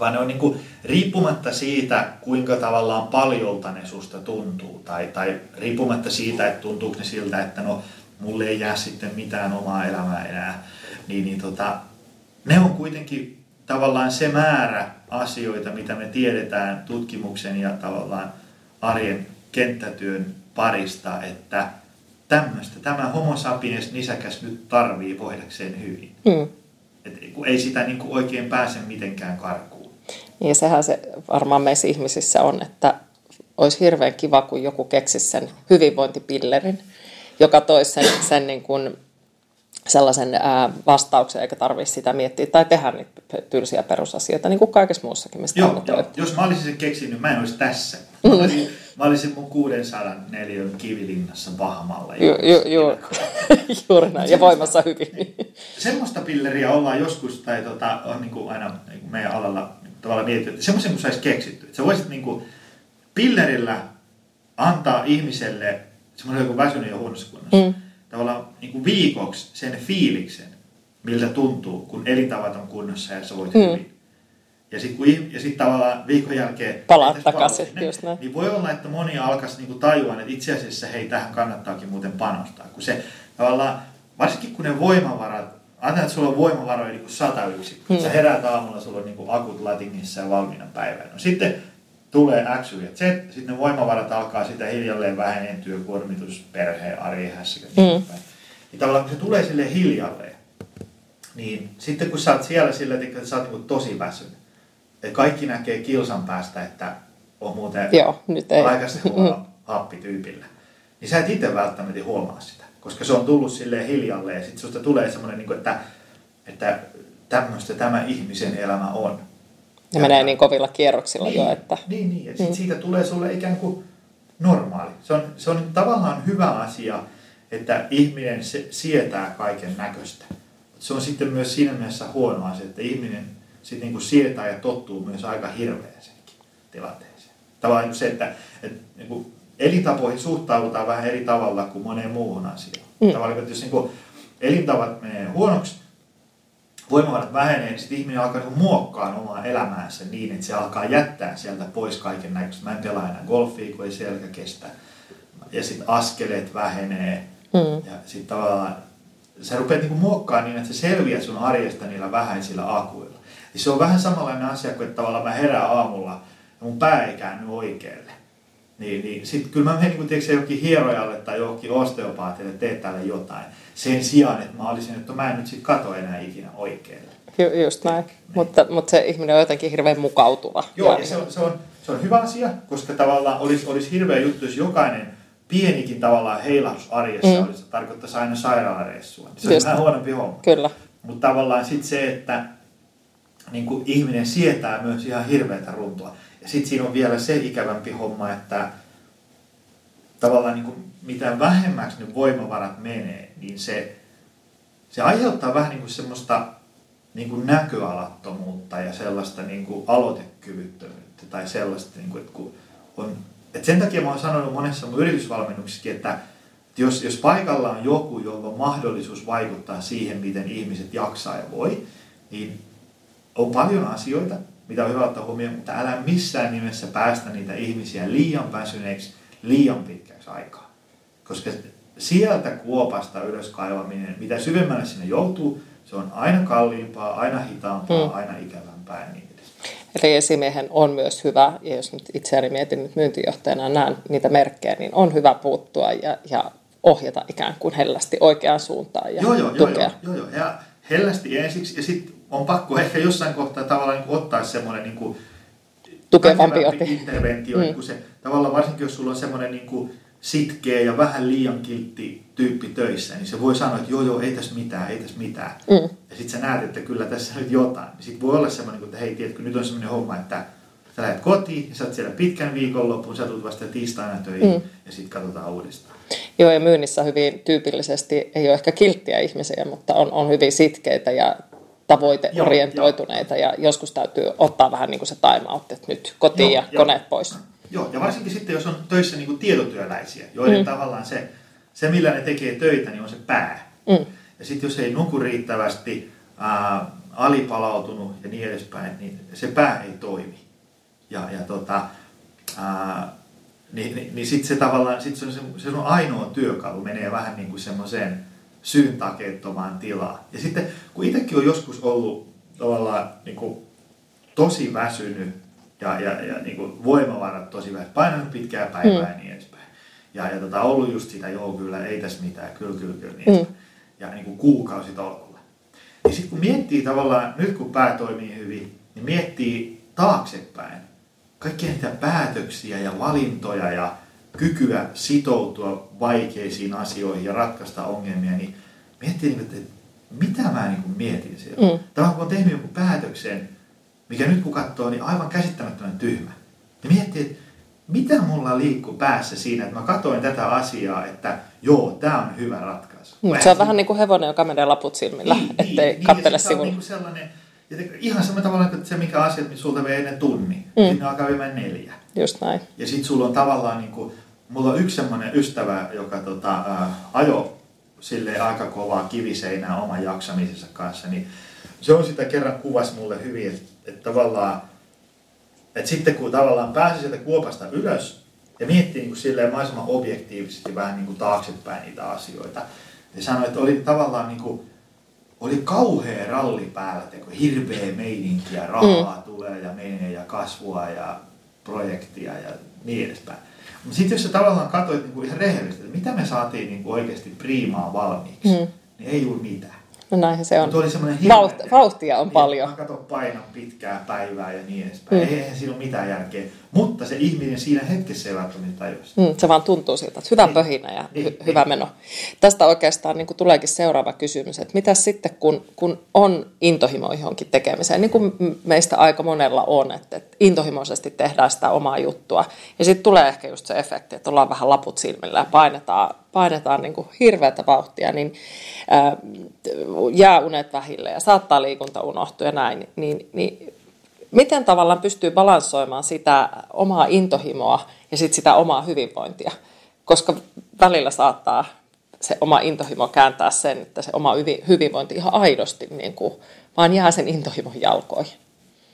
Vaan ne on niin kuin, riippumatta siitä, kuinka tavallaan paljolta ne susta tuntuu, tai, tai riippumatta siitä, että tuntuuko ne siltä, että no mulle ei jää sitten mitään omaa elämää enää, niin, niin tota, ne on kuitenkin tavallaan se määrä asioita, mitä me tiedetään tutkimuksen ja tavallaan arjen kenttätyön parista, että tämmöistä tämä homo sapiens nisäkäs nyt tarvii voidakseen hyvin. Mm. Et ei sitä niin kuin oikein pääse mitenkään karkuun. Niin sehän se varmaan meissä ihmisissä on, että olisi hirveän kiva, kun joku keksisi sen hyvinvointipillerin, joka toisi sen, sen niin kuin sellaisen ää, vastauksen, eikä tarvitse sitä miettiä tai tehdä niitä tylsiä perusasioita, niin kuin kaikessa muussakin, mistä joo, joo. Jos mä olisin sen keksinyt, mä en olisi tässä. Mä olisin, mä olisin mun 600 neliön kivilinnassa Vahmalla. Ju, ju, ju, juuri näin, ja voimassa hyvin. Semmoista pilleriä ollaan joskus, tai tota, on niin kuin aina niin kuin meidän alalla tavallaan mietitty, että semmoisen kun saisi keksitty. Että sä voisit niin kuin pillerillä antaa ihmiselle, semmoinen joku väsynyt ja huonossa kunnossa, mm tavallaan niin kuin viikoksi sen fiiliksen, miltä tuntuu, kun elintavat on kunnossa ja sä voit mm. hyvin. Ja sitten ja sit tavallaan viikon jälkeen... Palaat takaisin, sinne, just näin. Niin voi olla, että moni alkaisi niinku tajua, että itse asiassa hei, tähän kannattaakin muuten panostaa. Kun se tavallaan, varsinkin kun ne voimavarat, ajatellaan, että sulla on voimavaroja niin kuin sata yksikköä. Mm. Sä heräät aamulla, sulla on niin kuin akut latingissa ja valmiina päivänä. No sitten tulee X, Y ja Z, sitten ne voimavarat alkaa sitä hiljalleen väheneen kuormitus, perhe, arjen hässäkät, mm. niin tavallaan kun se tulee sille hiljalleen, niin sitten kun sä oot siellä sillä, että sä oot niin tosi väsynyt, että kaikki näkee kilsan päästä, että on muuten Joo, nyt ei. aikaisesti huono happityypillä, niin sä et itse välttämättä huomaa sitä, koska se on tullut sille hiljalleen ja sitten susta tulee semmoinen, niin että, että tämmöistä tämä ihmisen elämä on. Ne menee niin kovilla kierroksilla niin, jo, että... Niin, niin. Ja sit mm. siitä tulee sulle ikään kuin normaali. Se on, se on tavallaan hyvä asia, että ihminen se, sietää kaiken näköistä. Se on sitten myös siinä mielessä huono asia, että ihminen sitten niin kuin sietää ja tottuu myös aika hirveäseenkin tilanteeseen. Tavallaan niin se, että, että niin kuin elintapoihin suhtaudutaan vähän eri tavalla kuin moneen muuhun asiaan. Mm. Tavallaan, että jos niin elintavat menee huonoksi, voimavarat vähenee, niin sitten ihminen alkaa niin muokkaa omaa elämäänsä niin, että se alkaa jättää sieltä pois kaiken näköistä. Mä en pelaa enää golfia, kun ei selkä kestä. Ja sitten askeleet vähenee. Mm. Ja sitten tavallaan sä rupeat niin muokkaamaan niin, että sä selviät sun arjesta niillä vähäisillä akuilla. Ja se on vähän samanlainen asia kuin, että tavallaan mä herään aamulla ja mun pää ei käänny oikealle. Niin, niin sitten kyllä mä menen niin tiedätkö, jokin hierojalle tai johonkin osteopaatille, että teet tälle jotain sen sijaan, että mä olisin, että mä en nyt sitten kato enää ikinä oikealle. Ju, just näin, niin. mutta, mutta se ihminen on jotenkin hirveän mukautuva. Joo, ja, ja se, on, se, on, se on hyvä asia, koska tavallaan olisi, olisi hirveä juttu, jos jokainen pienikin tavallaan heilahdus arjessa mm. olisi, tarkoittaisi aina sairaalareissua. Se on vähän huonompi homma. Kyllä. Mutta tavallaan sitten se, että niin kuin ihminen sietää myös ihan hirveätä runtua. Sitten siinä on vielä se ikävämpi homma, että tavallaan niin kuin mitä vähemmäksi ne voimavarat menee, niin se, se aiheuttaa vähän niin kuin semmoista niin kuin näköalattomuutta ja sellaista niin kuin aloitekyvyttömyyttä tai sellaista, niin kuin, että kun on, että sen takia mä oon sanonut monessa mun yritysvalmennuksissakin, että jos, jos paikalla on joku, jolla on mahdollisuus vaikuttaa siihen, miten ihmiset jaksaa ja voi, niin on paljon asioita, mitä on hyvä ottaa huomioon, mutta älä missään nimessä päästä niitä ihmisiä liian väsyneeksi liian pitkäksi aikaa. Koska sieltä kuopasta ylös kaivaminen, mitä syvemmälle sinne joutuu, se on aina kalliimpaa, aina hitaampaa, mm. aina ikävämpää ja niin Eli esimiehen on myös hyvä, ja jos nyt itseäni mietin nyt myyntijohtajana näen niitä merkkejä, niin on hyvä puuttua ja, ja ohjata ikään kuin hellästi oikeaan suuntaan ja joo, joo, tukea. Joo, joo, joo. Ja hellästi ensiksi, ja sitten on pakko ehkä jossain kohtaa tavallaan niin ottaa semmoinen niin kuin tukevampi interventio, mm. kun se, tavallaan varsinkin jos sulla on semmoinen niin kuin sitkeä ja vähän liian kiltti tyyppi töissä, niin se voi sanoa, että joo joo, ei tässä mitään, ei tässä mitään. Mm. Ja sitten sä näet, että kyllä tässä nyt jotain. Niin sitten voi olla semmoinen, että hei, tiedätkö, nyt on semmoinen homma, että sä lähdet kotiin, ja sä oot siellä pitkän viikonloppuun, sä tulet vasta tiistaina töihin, mm. ja sitten katsotaan uudestaan. Joo, ja myynnissä hyvin tyypillisesti ei ole ehkä kilttiä ihmisiä, mutta on, on hyvin sitkeitä ja tavoiteorientoituneita, joo, joo. ja joskus täytyy ottaa vähän niin kuin se time out, että nyt kotiin joo, ja joo. koneet pois. Joo, ja varsinkin sitten, jos on töissä niin kuin tietotyöläisiä, joiden mm. tavallaan se, se, millä ne tekee töitä, niin on se pää. Mm. Ja sitten jos ei nuku riittävästi, ää, alipalautunut ja niin edespäin, niin se pää ei toimi. Ja, ja tota, ää, niin, niin, niin sitten se tavallaan, sit se on, se, se on ainoa työkalu, menee vähän niin kuin semmoiseen syyntakeettomaan tilaan. Ja sitten kun itsekin on joskus ollut tavallaan niin kuin tosi väsynyt ja, ja, ja niin kuin voimavarat tosi vähän, painanut pitkää päivää mm. ja niin edespäin. Ja, ja tota, ollut just sitä, joo kyllä, ei tässä mitään, kyllä, kyllä, kyllä, niin mm. Ja niin kuin kuukausi tolkulla. Ja sitten kun miettii tavallaan, nyt kun pää toimii hyvin, niin miettii taaksepäin kaikkia niitä päätöksiä ja valintoja ja kykyä sitoutua vaikeisiin asioihin ja ratkaista ongelmia, niin miettii, niin, että mitä mä niin kuin mietin siellä. Mm. Tämä kun on tehnyt joku päätöksen, mikä nyt kun katsoo, niin aivan käsittämättömän tyhmä. Ja miettii, että mitä mulla liikkuu päässä siinä, että mä katsoin tätä asiaa, että joo, tämä on hyvä ratkaisu. Mm, se on vähän niin kuin hevonen, joka menee laput silmillä, niin, ettei niin, kattele sivulle. Niin, sellainen, ihan sama tavalla kuin se, mikä asia, että sulta vei ennen tunni, mm. niin ne alkaa viemään neljä. Just näin. Ja sitten sulla on tavallaan, niin kuin, mulla on yksi semmoinen ystävä, joka tota, äh, ajo sille aika kovaa kiviseinää oman jaksamisensa kanssa, niin se on sitä kerran kuvasi mulle hyvin, että, että tavallaan, että sitten kun tavallaan pääsi sieltä kuopasta ylös ja miettii niin kuin silleen mahdollisimman objektiivisesti vähän niin kuin taaksepäin niitä asioita, ja sanoi, että oli tavallaan niin kuin, oli kauhea ralli päällä, teko, hirveä meininki ja rahaa mm. tulee ja menee ja kasvua ja projektia ja niin edespäin. Mutta sitten jos sä tavallaan katsoit niin kuin ihan rehellisesti, että mitä me saatiin niin kuin oikeasti priimaa valmiiksi, mm. niin ei juuri mitään. No näinhän se on. oli Vauht, vauhtia on niin, paljon. Mä katson painon pitkää päivää ja niin edespäin. Mm. Eihän siinä ole mitään järkeä. Mutta se ihminen siinä hetkessä ei välttämättä tajua mm, Se vaan tuntuu siltä, että hyvä niin. pöhinä ja niin, hy- niin. hyvä meno. Tästä oikeastaan niin kuin tuleekin seuraava kysymys, että mitä sitten kun, kun on intohimo johonkin tekemiseen, niin kuin meistä aika monella on, että, että intohimoisesti tehdään sitä omaa juttua. Ja sitten tulee ehkä just se efekti, että ollaan vähän laput silmillä ja painetaan, painetaan niin kuin hirveätä vauhtia, niin ää, jää unet vähille ja saattaa liikunta unohtua ja näin, niin, niin miten tavallaan pystyy balansoimaan sitä omaa intohimoa ja sit sitä omaa hyvinvointia, koska välillä saattaa se oma intohimo kääntää sen, että se oma hyvinvointi ihan aidosti niin kuin, vaan jää sen intohimon jalkoihin.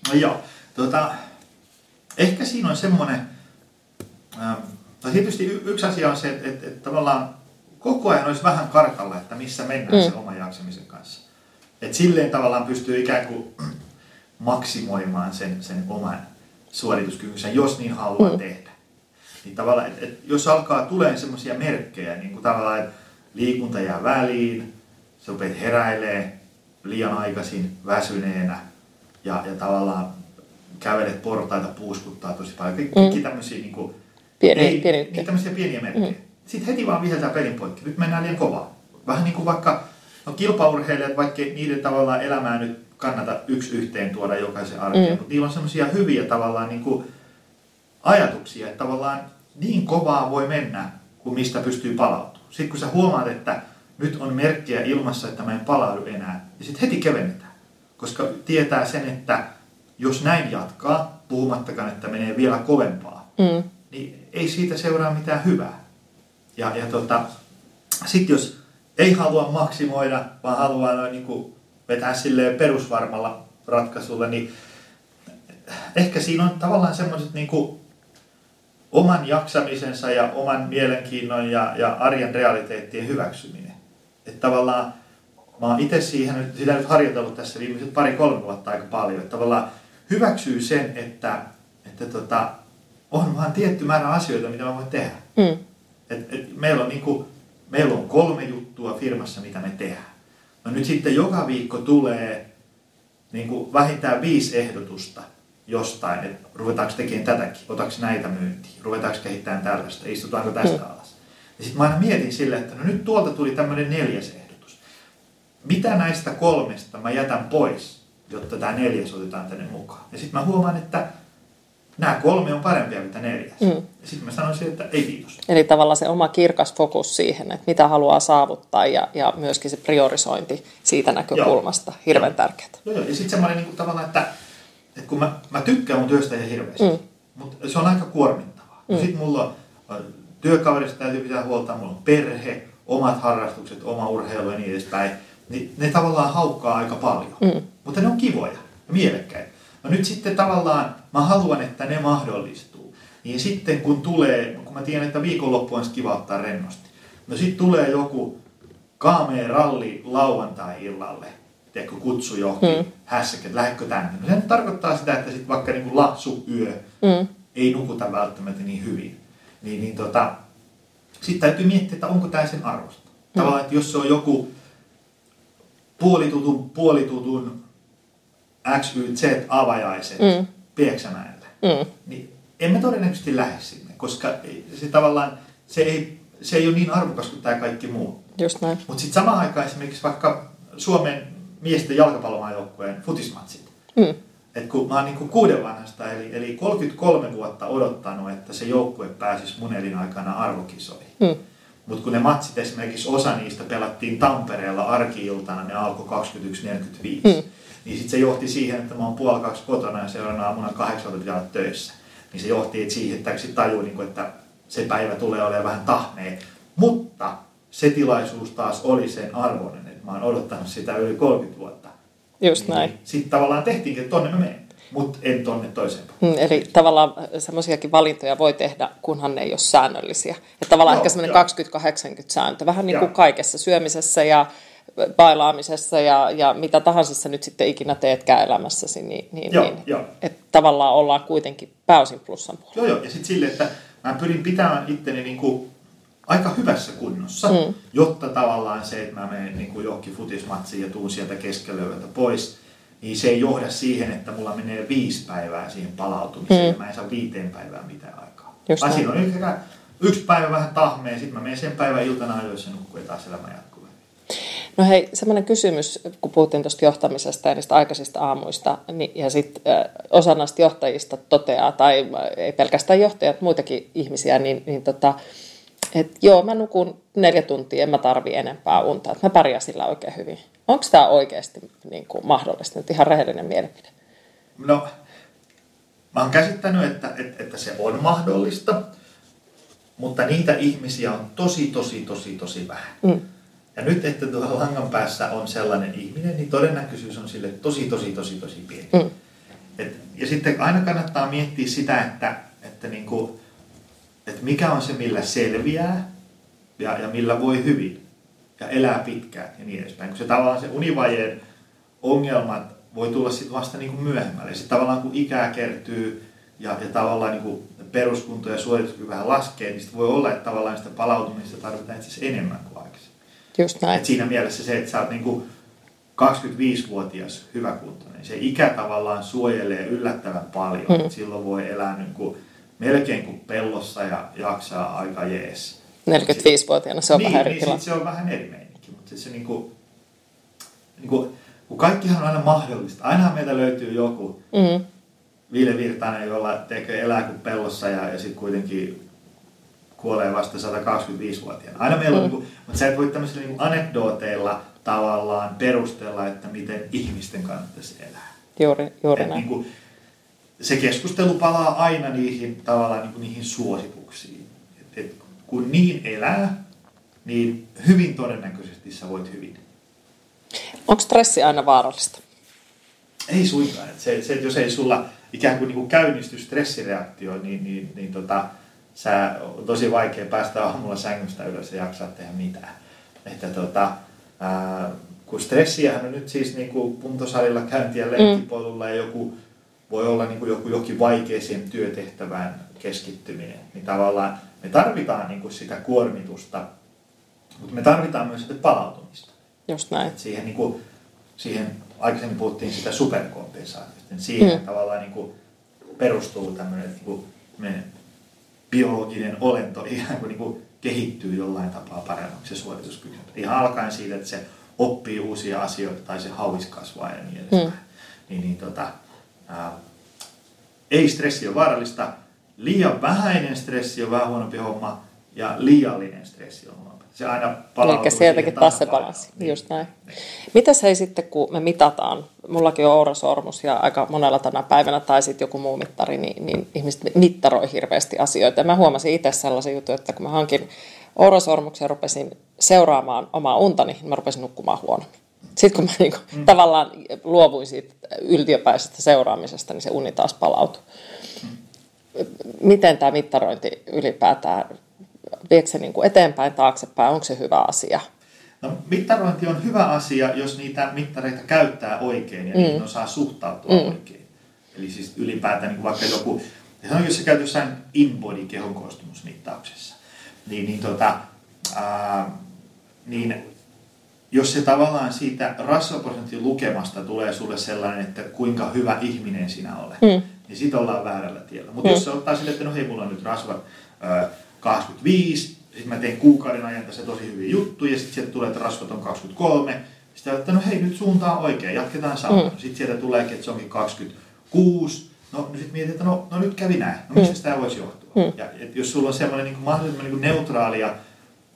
No joo, tuota, ehkä siinä on semmoinen, äh, no tietysti yksi asia on se, että, että, että tavallaan koko ajan olisi vähän kartalla, että missä mennään mm. sen oman jaksamisen kanssa. Että silleen tavallaan pystyy ikään kuin maksimoimaan sen, sen oman suorituskykynsä, jos niin haluaa mm. tehdä. Niin tavallaan, että, että jos alkaa tulee semmoisia merkkejä, niin kuin tavallaan, että liikunta jää väliin, sä rupeat heräilee liian aikaisin väsyneenä ja, ja tavallaan kävelet portaita, puuskuttaa tosi paljon. Kaikki mm. tämmöisiä niin kuin, pieni, ei, pieni niin, tämmöisiä pieniä merkkejä. Mm. Sitten heti vaan viheltää pelin poikki. Nyt mennään liian kovaa. Vähän niin kuin vaikka no kilpaurheilijat, vaikka niiden tavallaan elämää nyt kannata yksi yhteen tuoda jokaisen arkeen, mm. mutta niillä on semmoisia hyviä tavallaan niin kuin ajatuksia, että tavallaan niin kovaa voi mennä, kuin mistä pystyy palautumaan. Sitten kun sä huomaat, että nyt on merkkiä ilmassa, että mä en palaudu enää, niin sitten heti kevennetään. Koska tietää sen, että jos näin jatkaa, puhumattakaan, että menee vielä kovempaa, mm. niin ei siitä seuraa mitään hyvää. Ja, ja tota, sitten jos ei halua maksimoida, vaan haluaa noin niin kuin vetää silleen perusvarmalla ratkaisulla, niin ehkä siinä on tavallaan semmoiset niin kuin oman jaksamisensa ja oman mielenkiinnon ja, ja arjen realiteettien hyväksyminen. Että tavallaan mä oon itse siihen, sitä nyt harjoitellut tässä viimeiset pari-kolme vuotta aika paljon, että tavallaan hyväksyy sen, että, että tota, on vaan tietty määrä asioita, mitä mä voin tehdä. Mm. Et, et meillä, on niinku, meillä on kolme juttua firmassa, mitä me tehdään. No nyt sitten joka viikko tulee niin kuin vähintään viisi ehdotusta jostain, että ruvetaanko tekemään tätäkin, otaks näitä myyntiin, ruvetaanko kehittämään tällaista, istutaanko tästä mm. alas. Ja sitten mä aina mietin silleen, että no nyt tuolta tuli tämmöinen neljäs ehdotus. Mitä näistä kolmesta mä jätän pois, jotta tämä neljäs otetaan tänne mukaan. Ja sitten mä huomaan, että nämä kolme on parempia kuin neljäs. Mm. Ja sitten mä sanoisin, että ei kiitos. Eli tavallaan se oma kirkas fokus siihen, että mitä haluaa saavuttaa ja, ja myöskin se priorisointi siitä näkökulmasta, Joo. hirveän Joo. tärkeää. Joo, joo. ja sitten semmoinen niin tavallaan, että, että kun mä, mä tykkään mun työstä ihan hirveästi, mm. mutta se on aika kuormittavaa. Mm. Sitten mulla on työkaverista täytyy pitää huolta, mulla on perhe, omat harrastukset, oma urheilu ja niin edespäin. Niin ne tavallaan haukkaa aika paljon, mm. mutta ne on kivoja ja mielekkäitä. No nyt sitten tavallaan mä haluan, että ne mahdollistuu. Niin sitten kun tulee, kun mä tiedän, että viikonloppu on kiva ottaa rennosti. No sitten tulee joku kaameen ralli lauantai-illalle, tiedätkö, kutsu johonkin mm. hässäkät, lähdekö tänne. No se tarkoittaa sitä, että sitten vaikka niin lapsu yö mm. ei nukuta välttämättä niin hyvin. Niin, niin tota, sitten täytyy miettiä, että onko tämä sen arvosta. Mm. Tavallaan, että jos se on joku puolitutun, puolitutun XYZ-avajaiset mm. Pieksämäellä, mm. niin emme todennäköisesti lähde sinne, koska se tavallaan, se ei, se ei ole niin arvokas kuin tämä kaikki muu. Just näin. Mutta sitten samaan aikaan esimerkiksi vaikka Suomen miesten jalkapallomaajoukkueen futismatsit. Mm. Et kun mä oon niin kuuden vanhasta, eli, eli 33 vuotta odottanut, että se joukkue pääsisi mun elinaikana arvokisoihin. Mm. Mutta kun ne matsit esimerkiksi osa niistä pelattiin Tampereella arkiiltana, ne alkoi 21.45. Mm. Niin sitten se johti siihen, että mä oon puoli kaksi kotona ja seuraavana aamuna kahdeksalta pitää olla töissä. Niin se johti siihen, että sitten tajuu, niin että se päivä tulee olemaan vähän tahmea. Mutta se tilaisuus taas oli sen arvoinen, että mä oon odottanut sitä yli 30 vuotta. Just niin, näin. Sitten tavallaan tehtiinkin, että tonne mä menen, mutta en tonne toiseen. Hmm, eli tavallaan semmoisiakin valintoja voi tehdä, kunhan ne ei ole säännöllisiä. Että tavallaan Joo, ehkä semmoinen 20-80 sääntö, vähän niin kuin ja. kaikessa syömisessä ja bailaamisessa ja, ja mitä tahansa sä nyt sitten ikinä teetkään elämässäsi, niin, niin, joo, niin jo. että tavallaan ollaan kuitenkin pääosin plussan puolella. Joo, joo. Ja sitten sille, että mä pyrin pitämään itteni niin kuin aika hyvässä kunnossa, mm. jotta tavallaan se, että mä menen niin kuin johonkin futismatsiin ja tuun sieltä keskellä pois, niin se ei johda siihen, että mulla menee viisi päivää siihen palautumiseen mm. ja mä en saa viiteen päivään mitään aikaa. Just Vaan siinä on yksi päivä vähän tahmeen, sitten mä menen sen päivän iltana ajoissa ja nukkuu ja taas elämä jatkuu. No hei, semmoinen kysymys, kun puhuttiin tuosta johtamisesta ja niistä aikaisista aamuista, niin, ja sitten osa näistä johtajista toteaa, tai ei pelkästään johtajat, muitakin ihmisiä, niin, niin tota, että joo, mä nukun neljä tuntia, en mä tarvi enempää unta, että mä pärjään sillä oikein hyvin. Onko tämä oikeasti niin kuin mahdollista, nyt ihan rehellinen mielipide? No, mä oon käsittänyt, että, että, että se on mahdollista, mutta niitä ihmisiä on tosi, tosi, tosi, tosi vähän. Mm. Ja nyt, että tuolla langan päässä on sellainen ihminen, niin todennäköisyys on sille tosi, tosi, tosi, tosi pieni. Mm. Et, ja sitten aina kannattaa miettiä sitä, että, että, niin kuin, että mikä on se, millä selviää ja, ja millä voi hyvin ja elää pitkään ja niin edespäin. Kun se tavallaan se univajeen ongelmat voi tulla sitten vasta niin kuin myöhemmälle. Sitten tavallaan kun ikää kertyy ja, ja tavallaan niin kuin peruskunto ja suorituskyky vähän laskee, niin voi olla, että tavallaan sitä palautumista tarvitaan itse enemmän kuin Just näin. Et siinä mielessä se, että sä oot niinku 25-vuotias hyväkuntoinen, se ikä tavallaan suojelee yllättävän paljon. Mm. Silloin voi elää niinku melkein kuin pellossa ja jaksaa aika jees. 45-vuotiaana se on niin, vähän eri niin, se on vähän eri meininki, mutta se, se niinku, niinku, kun kaikkihan on aina mahdollista. Ainahan meiltä löytyy joku mm. Ville Virtanen, jolla tekee elää kuin pellossa ja, ja sitten kuitenkin kuolee vasta 125-vuotiaana. Aina meillä on, mm. Niinku, mutta sä et voi tämmöisillä niin anekdooteilla tavallaan perustella, että miten ihmisten kannattaisi elää. Juuri, juuri näin. Niin kuin, se keskustelu palaa aina niihin, tavallaan niin kuin niihin suosituksiin. Et, et, kun niin elää, niin hyvin todennäköisesti sä voit hyvin. Onko stressi aina vaarallista? Ei suinkaan. Et se, se, että jos ei sulla ikään kuin, niin kuin käynnisty stressireaktio, niin, niin, niin tota, sä, on tosi vaikea päästä aamulla sängystä ylös ja jaksaa tehdä mitään. Että tota, ää, kun stressiähän on nyt siis niin kuin puntosalilla käyntiä lenkkipolulla mm. ja joku voi olla niin kuin joku jokin vaikeeseen työtehtävään keskittyminen, niin tavallaan me tarvitaan niin kuin sitä kuormitusta, mutta me tarvitaan myös sitä palautumista. Just näin. Et siihen, niin kuin, siihen aikaisemmin puhuttiin sitä superkompensaatiosta, niin siihen mm. tavallaan niin kuin perustuu tämmöinen niin kuin me biologinen olento ikään kuin, niin kuin kehittyy jollain tapaa paremmaksi se suorituskyky. Ihan alkaen siitä, että se oppii uusia asioita tai se hauis kasvaa ja niin edespäin. Mm. Niin, niin tota, ää, ei stressi ole vaarallista, liian vähäinen stressi on vähän huonompi homma ja liiallinen stressi on. Se aina palautuu Eli sieltäkin taas se palasi, niin. just näin. Niin. Mitäs hei sitten, kun me mitataan, mullakin on Oura-sormus ja aika monella tänä päivänä tai sitten joku muu mittari, niin, niin ihmiset mittaroi hirveästi asioita. Ja mä huomasin itse sellaisen jutun, että kun mä hankin Oura-sormuksen ja rupesin seuraamaan omaa untani, niin mä rupesin nukkumaan huonommin. Sitten kun mä niinku, mm. tavallaan luovuin siitä yltiöpäisestä seuraamisesta, niin se uni taas palautui. Mm. miten tämä mittarointi ylipäätään, viekö se niin kuin eteenpäin, taaksepäin, onko se hyvä asia? No, mittarointi on hyvä asia, jos niitä mittareita käyttää oikein ja mm. niihin osaa suhtautua mm. oikein. Eli siis ylipäätään niin vaikka joku, jos sä käyt jossain in-body kehon koostumusmittauksessa, niin, niin, tota, ää, niin jos se tavallaan siitä rasvaprosentin lukemasta tulee sulle sellainen, että kuinka hyvä ihminen sinä olet, mm. niin sit ollaan väärällä tiellä. Mutta mm. jos se ottaa sille, että no hei, mulla on nyt rasva ää, 25, sitten mä teen kuukauden ajan tässä tosi hyviä juttuja, ja sitten sieltä tulee, että rasvat on 23, sitten että no hei, nyt suunta on oikea, jatketaan samaa. Mm. Sitten sieltä tulee, että se onkin 26, no sitten mietit, että no, no nyt kävi näin, no mistä mm. tämä voisi johtua? Mm. Ja et jos sulla on semmoinen niin mahdollisimman niin neutraali ja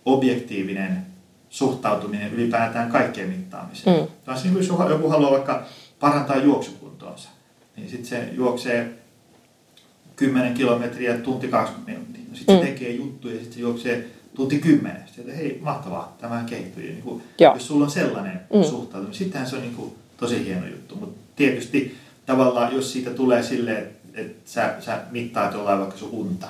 objektiivinen suhtautuminen ylipäätään kaikkeen mittaamiseen. Mm. Taas niin jos joku haluaa vaikka parantaa juoksukuntoonsa, niin sitten se juoksee 10 kilometriä tunti 20 minuuttia. No sitten mm. se tekee juttuja ja sitten se juoksee tunti 10. Sitten hei, mahtavaa, tämä kehittyy. Niin kuin, jos sulla on sellainen mm. suhtautuminen, sittenhän se on niin kuin, tosi hieno juttu. Mutta tietysti tavallaan, jos siitä tulee silleen, että, että sä, sä mittaat jollain vaikka sun unta,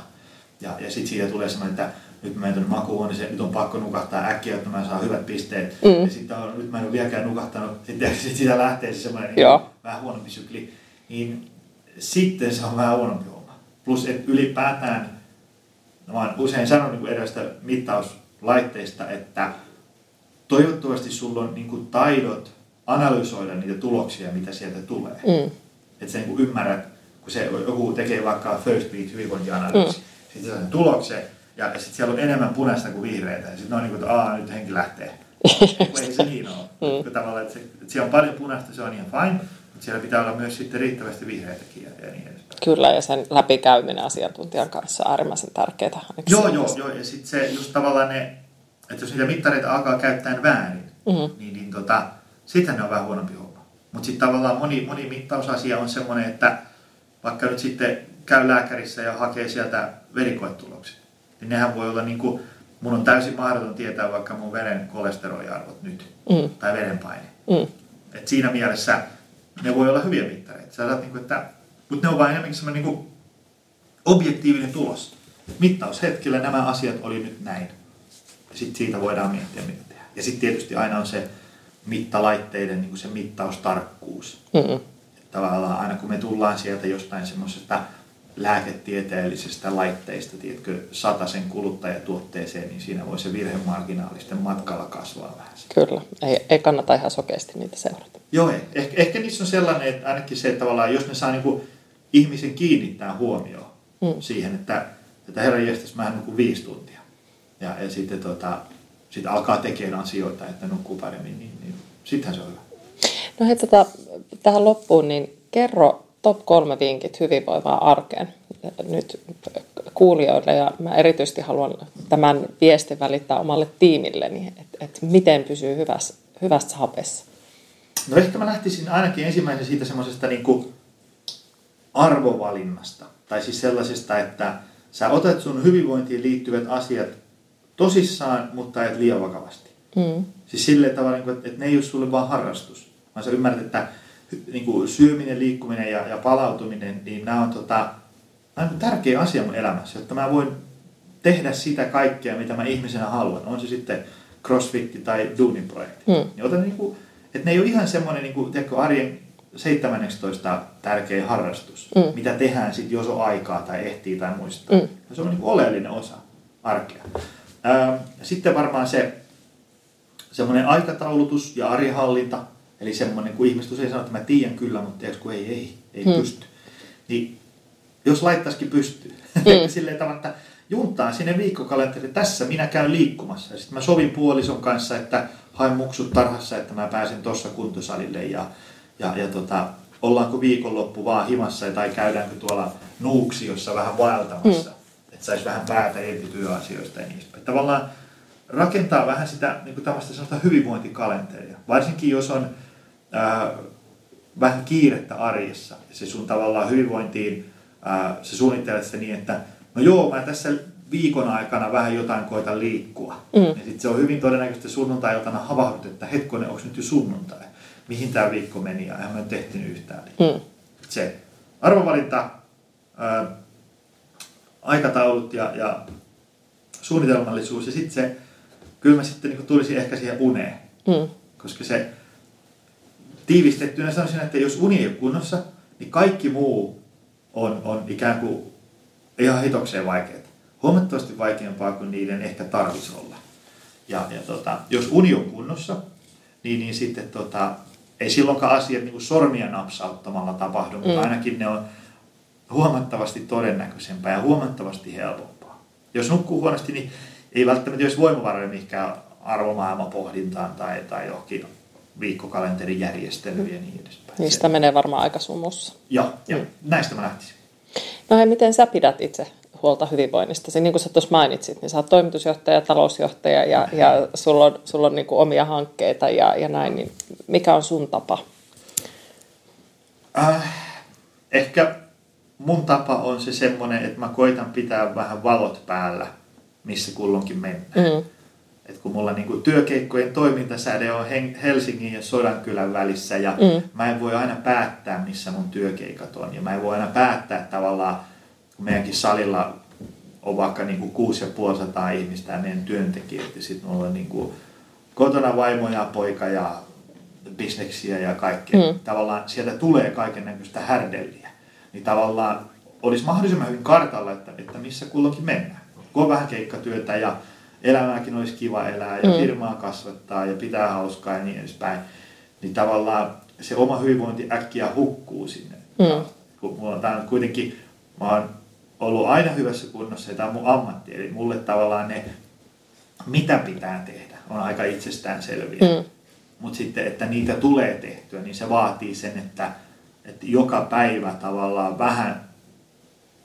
ja, ja sitten siitä tulee semmoinen, että nyt mä menen tuonne makuuhuoneeseen, nyt on pakko nukahtaa äkkiä, että mä saan hyvät pisteet. Mm. Ja sitten on, nyt mä en ole vieläkään nukahtanut, sitten sit siitä lähtee se semmoinen niin vähän huonompi sykli. Niin sitten se on vähän huonompi homma. Plus, että ylipäätään, mä oon usein sanonut niin edestä mittauslaitteista, että toivottavasti sulla on niin kuin taidot analysoida niitä tuloksia, mitä sieltä tulee. Mm. Että sä niin ymmärrät, kun se joku tekee vaikka First Beat hyvinvointianalyysi, mm. sitten sen tuloksen, ja sitten siellä on enemmän punaista kuin vihreitä. Ja sitten on niin kuin, että Aa, nyt henki lähtee. ei se niin ole. Mm. Tavallaan, että, se, että siellä on paljon punaista, se on ihan fine. Mutta siellä pitää olla myös sitten riittävästi vihreitäkin ja, ja niin edespäin. Kyllä, ja sen läpikäyminen asiantuntijan kanssa on äärimmäisen tärkeää. Joo, joo, joo. Ja sitten se just tavallaan ne, että jos niitä mittareita alkaa käyttää väärin, mm-hmm. niin, niin tota, sitten ne on vähän huonompi homma. Mutta sitten tavallaan moni, moni mittausasia on semmoinen, että vaikka nyt sitten käy lääkärissä ja hakee sieltä verikoetulokset, niin nehän voi olla niin kuin, mun on täysin mahdoton tietää vaikka mun veren kolesteroliarvot nyt, mm. tai verenpaine. Mm. Et siinä mielessä ne voi olla hyviä mittareita. Sä saat, niin kuin, että, mutta ne on vain enemmänkin semmoinen niin objektiivinen tulos. Mittaushetkellä nämä asiat oli nyt näin. Sitten siitä voidaan miettiä, mitä tehdään. Ja sitten tietysti aina on se mittalaitteiden niin kuin se mittaustarkkuus. Mm-hmm. Tavallaan aina kun me tullaan sieltä jostain semmoisesta lääketieteellisestä laitteista, tiedätkö, sen kuluttajatuotteeseen, niin siinä voi se virhemarginaali sitten matkalla kasvaa vähän. Kyllä, ei, ei kannata ihan sokeasti niitä seurata. Joo, ehkä, ehkä niissä on sellainen, että ainakin se, että tavallaan jos ne saa niin kuin ihmisen kiinnittää huomioon mm. siihen, että, että herran jestas, mä nukkun viisi tuntia. Ja, ja sitten tota, sit alkaa tekemään asioita, että nukkuu paremmin, niin, niin sittenhän se on hyvä. No hei, tota, tähän loppuun, niin kerro top kolme vinkit hyvinvoivaan arkeen nyt kuulijoille ja mä erityisesti haluan tämän viestin välittää omalle tiimilleni, että, että miten pysyy hyvässä, hyvässä hapessa. No ehkä mä lähtisin ainakin ensimmäisen siitä semmoisesta niin kuin arvovalinnasta. Tai siis sellaisesta, että sä otat sun hyvinvointiin liittyvät asiat tosissaan, mutta et liian vakavasti. Mm. Siis silleen tavalla, että, että ne ei ole sulle vaan harrastus, vaan sä ymmärrät, että niin kuin syöminen, liikkuminen ja, ja palautuminen, niin nämä on, tota, on tärkeä asia mun elämässä, jotta mä voin tehdä sitä kaikkea, mitä mä ihmisenä haluan. On se sitten crossfit tai duunin projekti. Hmm. Niin otan, niin kuin, että ne ei ole ihan semmoinen niin kuin, tiedätkö, arjen 17 tärkeä harrastus, mm. mitä tehdään sitten, jos on aikaa tai ehtii tai muista. Mm. Se on niin oleellinen osa arkea. Sitten varmaan se semmoinen aikataulutus ja arjenhallinta, Eli semmoinen, kun ihmiset usein sanoo, että mä tiedän kyllä, mutta tiedätkö, kun ei, ei, ei hmm. pysty. Niin jos laittaisikin pystyy. Hmm. Silleen tavalla, että juntaan sinne viikkokalenteri, tässä minä käyn liikkumassa. Ja sitten mä sovin puolison kanssa, että haen muksut tarhassa, että mä pääsen tuossa kuntosalille ja, ja, ja tota, ollaanko viikonloppu vaan himassa tai käydäänkö tuolla nuuksiossa vähän vaeltamassa. Hmm. Että saisi vähän päätä irti työasioista ja niistä. Tavallaan rakentaa vähän sitä niin kuin tämmöistä hyvinvointikalenteria. Varsinkin jos on ää, vähän kiirettä arjessa. Ja se sun tavallaan hyvinvointiin, ää, se suunnittelet sitä niin, että no joo, mä tässä viikon aikana vähän jotain koitan liikkua. Mm. Ja sitten se on hyvin todennäköistä sunnuntai-iltana havahdut, että hetkonen, onko nyt jo sunnuntai? Mihin tämä viikko meni ja eihän mä nyt tehtiin yhtään. Mm. Se arvovalinta, ää, aikataulut ja, ja suunnitelmallisuus ja sitten se, kyllä mä sitten niin tulisin ehkä siihen uneen. Mm. Koska se tiivistettynä sanoisin, että jos uni ei ole kunnossa, niin kaikki muu on, on ikään kuin ihan hitokseen vaikeaa. Huomattavasti vaikeampaa kuin niiden ehkä tarvitsisi olla. Ja, ja tota, jos uni on kunnossa, niin, niin sitten tota, ei silloinkaan asiat niin kuin sormia napsauttamalla tapahdu, mm. mutta ainakin ne on huomattavasti todennäköisempää ja huomattavasti helpompaa. Jos nukkuu huonosti, niin ei välttämättä olisi voimavaroja mihinkään arvomaailmapohdintaan tai, tai johonkin viikkokalenterin järjestelyyn ja niin edespäin. Niistä menee varmaan aika sumussa. Joo, ja mm. näistä mä lähtisin. No hei, miten sä pidät itse huolta hyvinvoinnista? Niin kuin sä tuossa mainitsit, niin sä oot toimitusjohtaja, talousjohtaja ja, ja sulla on, sulla on niin kuin omia hankkeita ja, ja näin, niin mikä on sun tapa? Äh, ehkä mun tapa on se semmoinen, että mä koitan pitää vähän valot päällä, missä kulloinkin mennään. Mm. Et kun mulla niinku työkeikkojen toimintasäde on Helsingin ja Sodankylän välissä ja mm. mä en voi aina päättää, missä mun työkeikat on. Ja mä en voi aina päättää tavallaan, kun meidänkin salilla on vaikka niinku 6500 ihmistä ja meidän työntekijät ja sitten mulla on niinku kotona vaimo ja poika ja bisneksiä ja kaikkea. Mm. Tavallaan sieltä tulee kaiken näköistä härdelliä. Niin tavallaan olisi mahdollisimman hyvin kartalla, että, että missä kulloinkin mennään. Kun on vähän keikkatyötä ja elämääkin olisi kiva elää ja mm. firmaa kasvattaa ja pitää hauskaa ja niin edespäin, niin tavallaan se oma hyvinvointi äkkiä hukkuu sinne. Mm. Kun mulla on, kuitenkin, mä oon ollut aina hyvässä kunnossa ja tämä on mun ammatti, eli mulle tavallaan ne, mitä pitää tehdä, on aika itsestäänselviä. Mm. Mutta sitten, että niitä tulee tehtyä, niin se vaatii sen, että, että joka päivä tavallaan vähän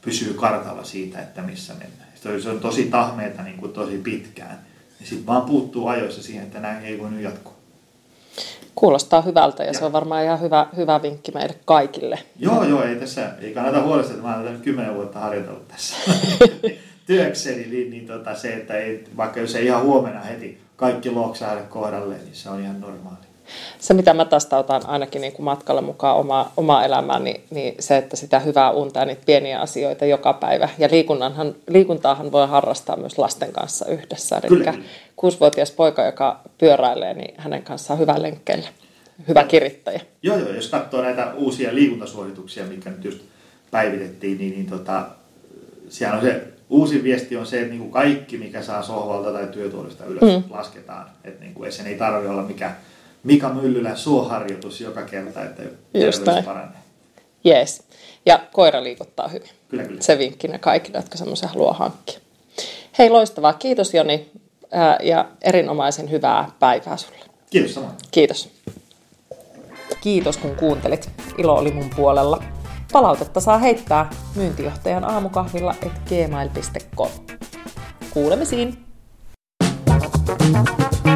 pysyy kartalla siitä, että missä mennään se on tosi tahmeita niin kuin tosi pitkään. Ja sitten vaan puuttuu ajoissa siihen, että näin ei voi jatkua. Kuulostaa hyvältä ja, ja. se on varmaan ihan hyvä, hyvä vinkki meille kaikille. Joo, joo, ei tässä, ei kannata huolestua, että mä olen kymmenen vuotta harjoitellut tässä työkseni, niin, niin tota, se, että ei, vaikka jos ei ihan huomenna heti kaikki loksaille kohdalle, niin se on ihan normaali se, mitä mä tästä otan ainakin niin kuin matkalle mukaan oma, oma elämään, niin, niin se, että sitä hyvää unta ja niitä pieniä asioita joka päivä. Ja liikunnanhan, liikuntaahan voi harrastaa myös lasten kanssa yhdessä. Eli kuusivuotias poika, joka pyöräilee, niin hänen kanssaan hyvä lenkkeellä. Hyvä kirittäjä. Joo, joo. Jos katsoo näitä uusia liikuntasuosituksia, mitkä nyt just päivitettiin, niin, niin tota, siellä on se uusi viesti on se, että niin kuin kaikki, mikä saa sohvalta tai työtuolista ylös, mm. lasketaan. Että niin kuin, sen ei tarvitse olla mikään Mika Myllylän suoharjoitus joka kerta, että Just paranee. Jees. Ja koira liikuttaa hyvin. Kyllä, kyllä. Se vinkkinä kaikille, jotka semmoisen haluaa hankkia. Hei, loistavaa. Kiitos Joni ja erinomaisen hyvää päivää sulle. Kiitos samoin. Kiitos. Kiitos kun kuuntelit. Ilo oli mun puolella. Palautetta saa heittää myyntijohtajan aamukahvilla et gmail.com. Kuulemisiin! Thank you.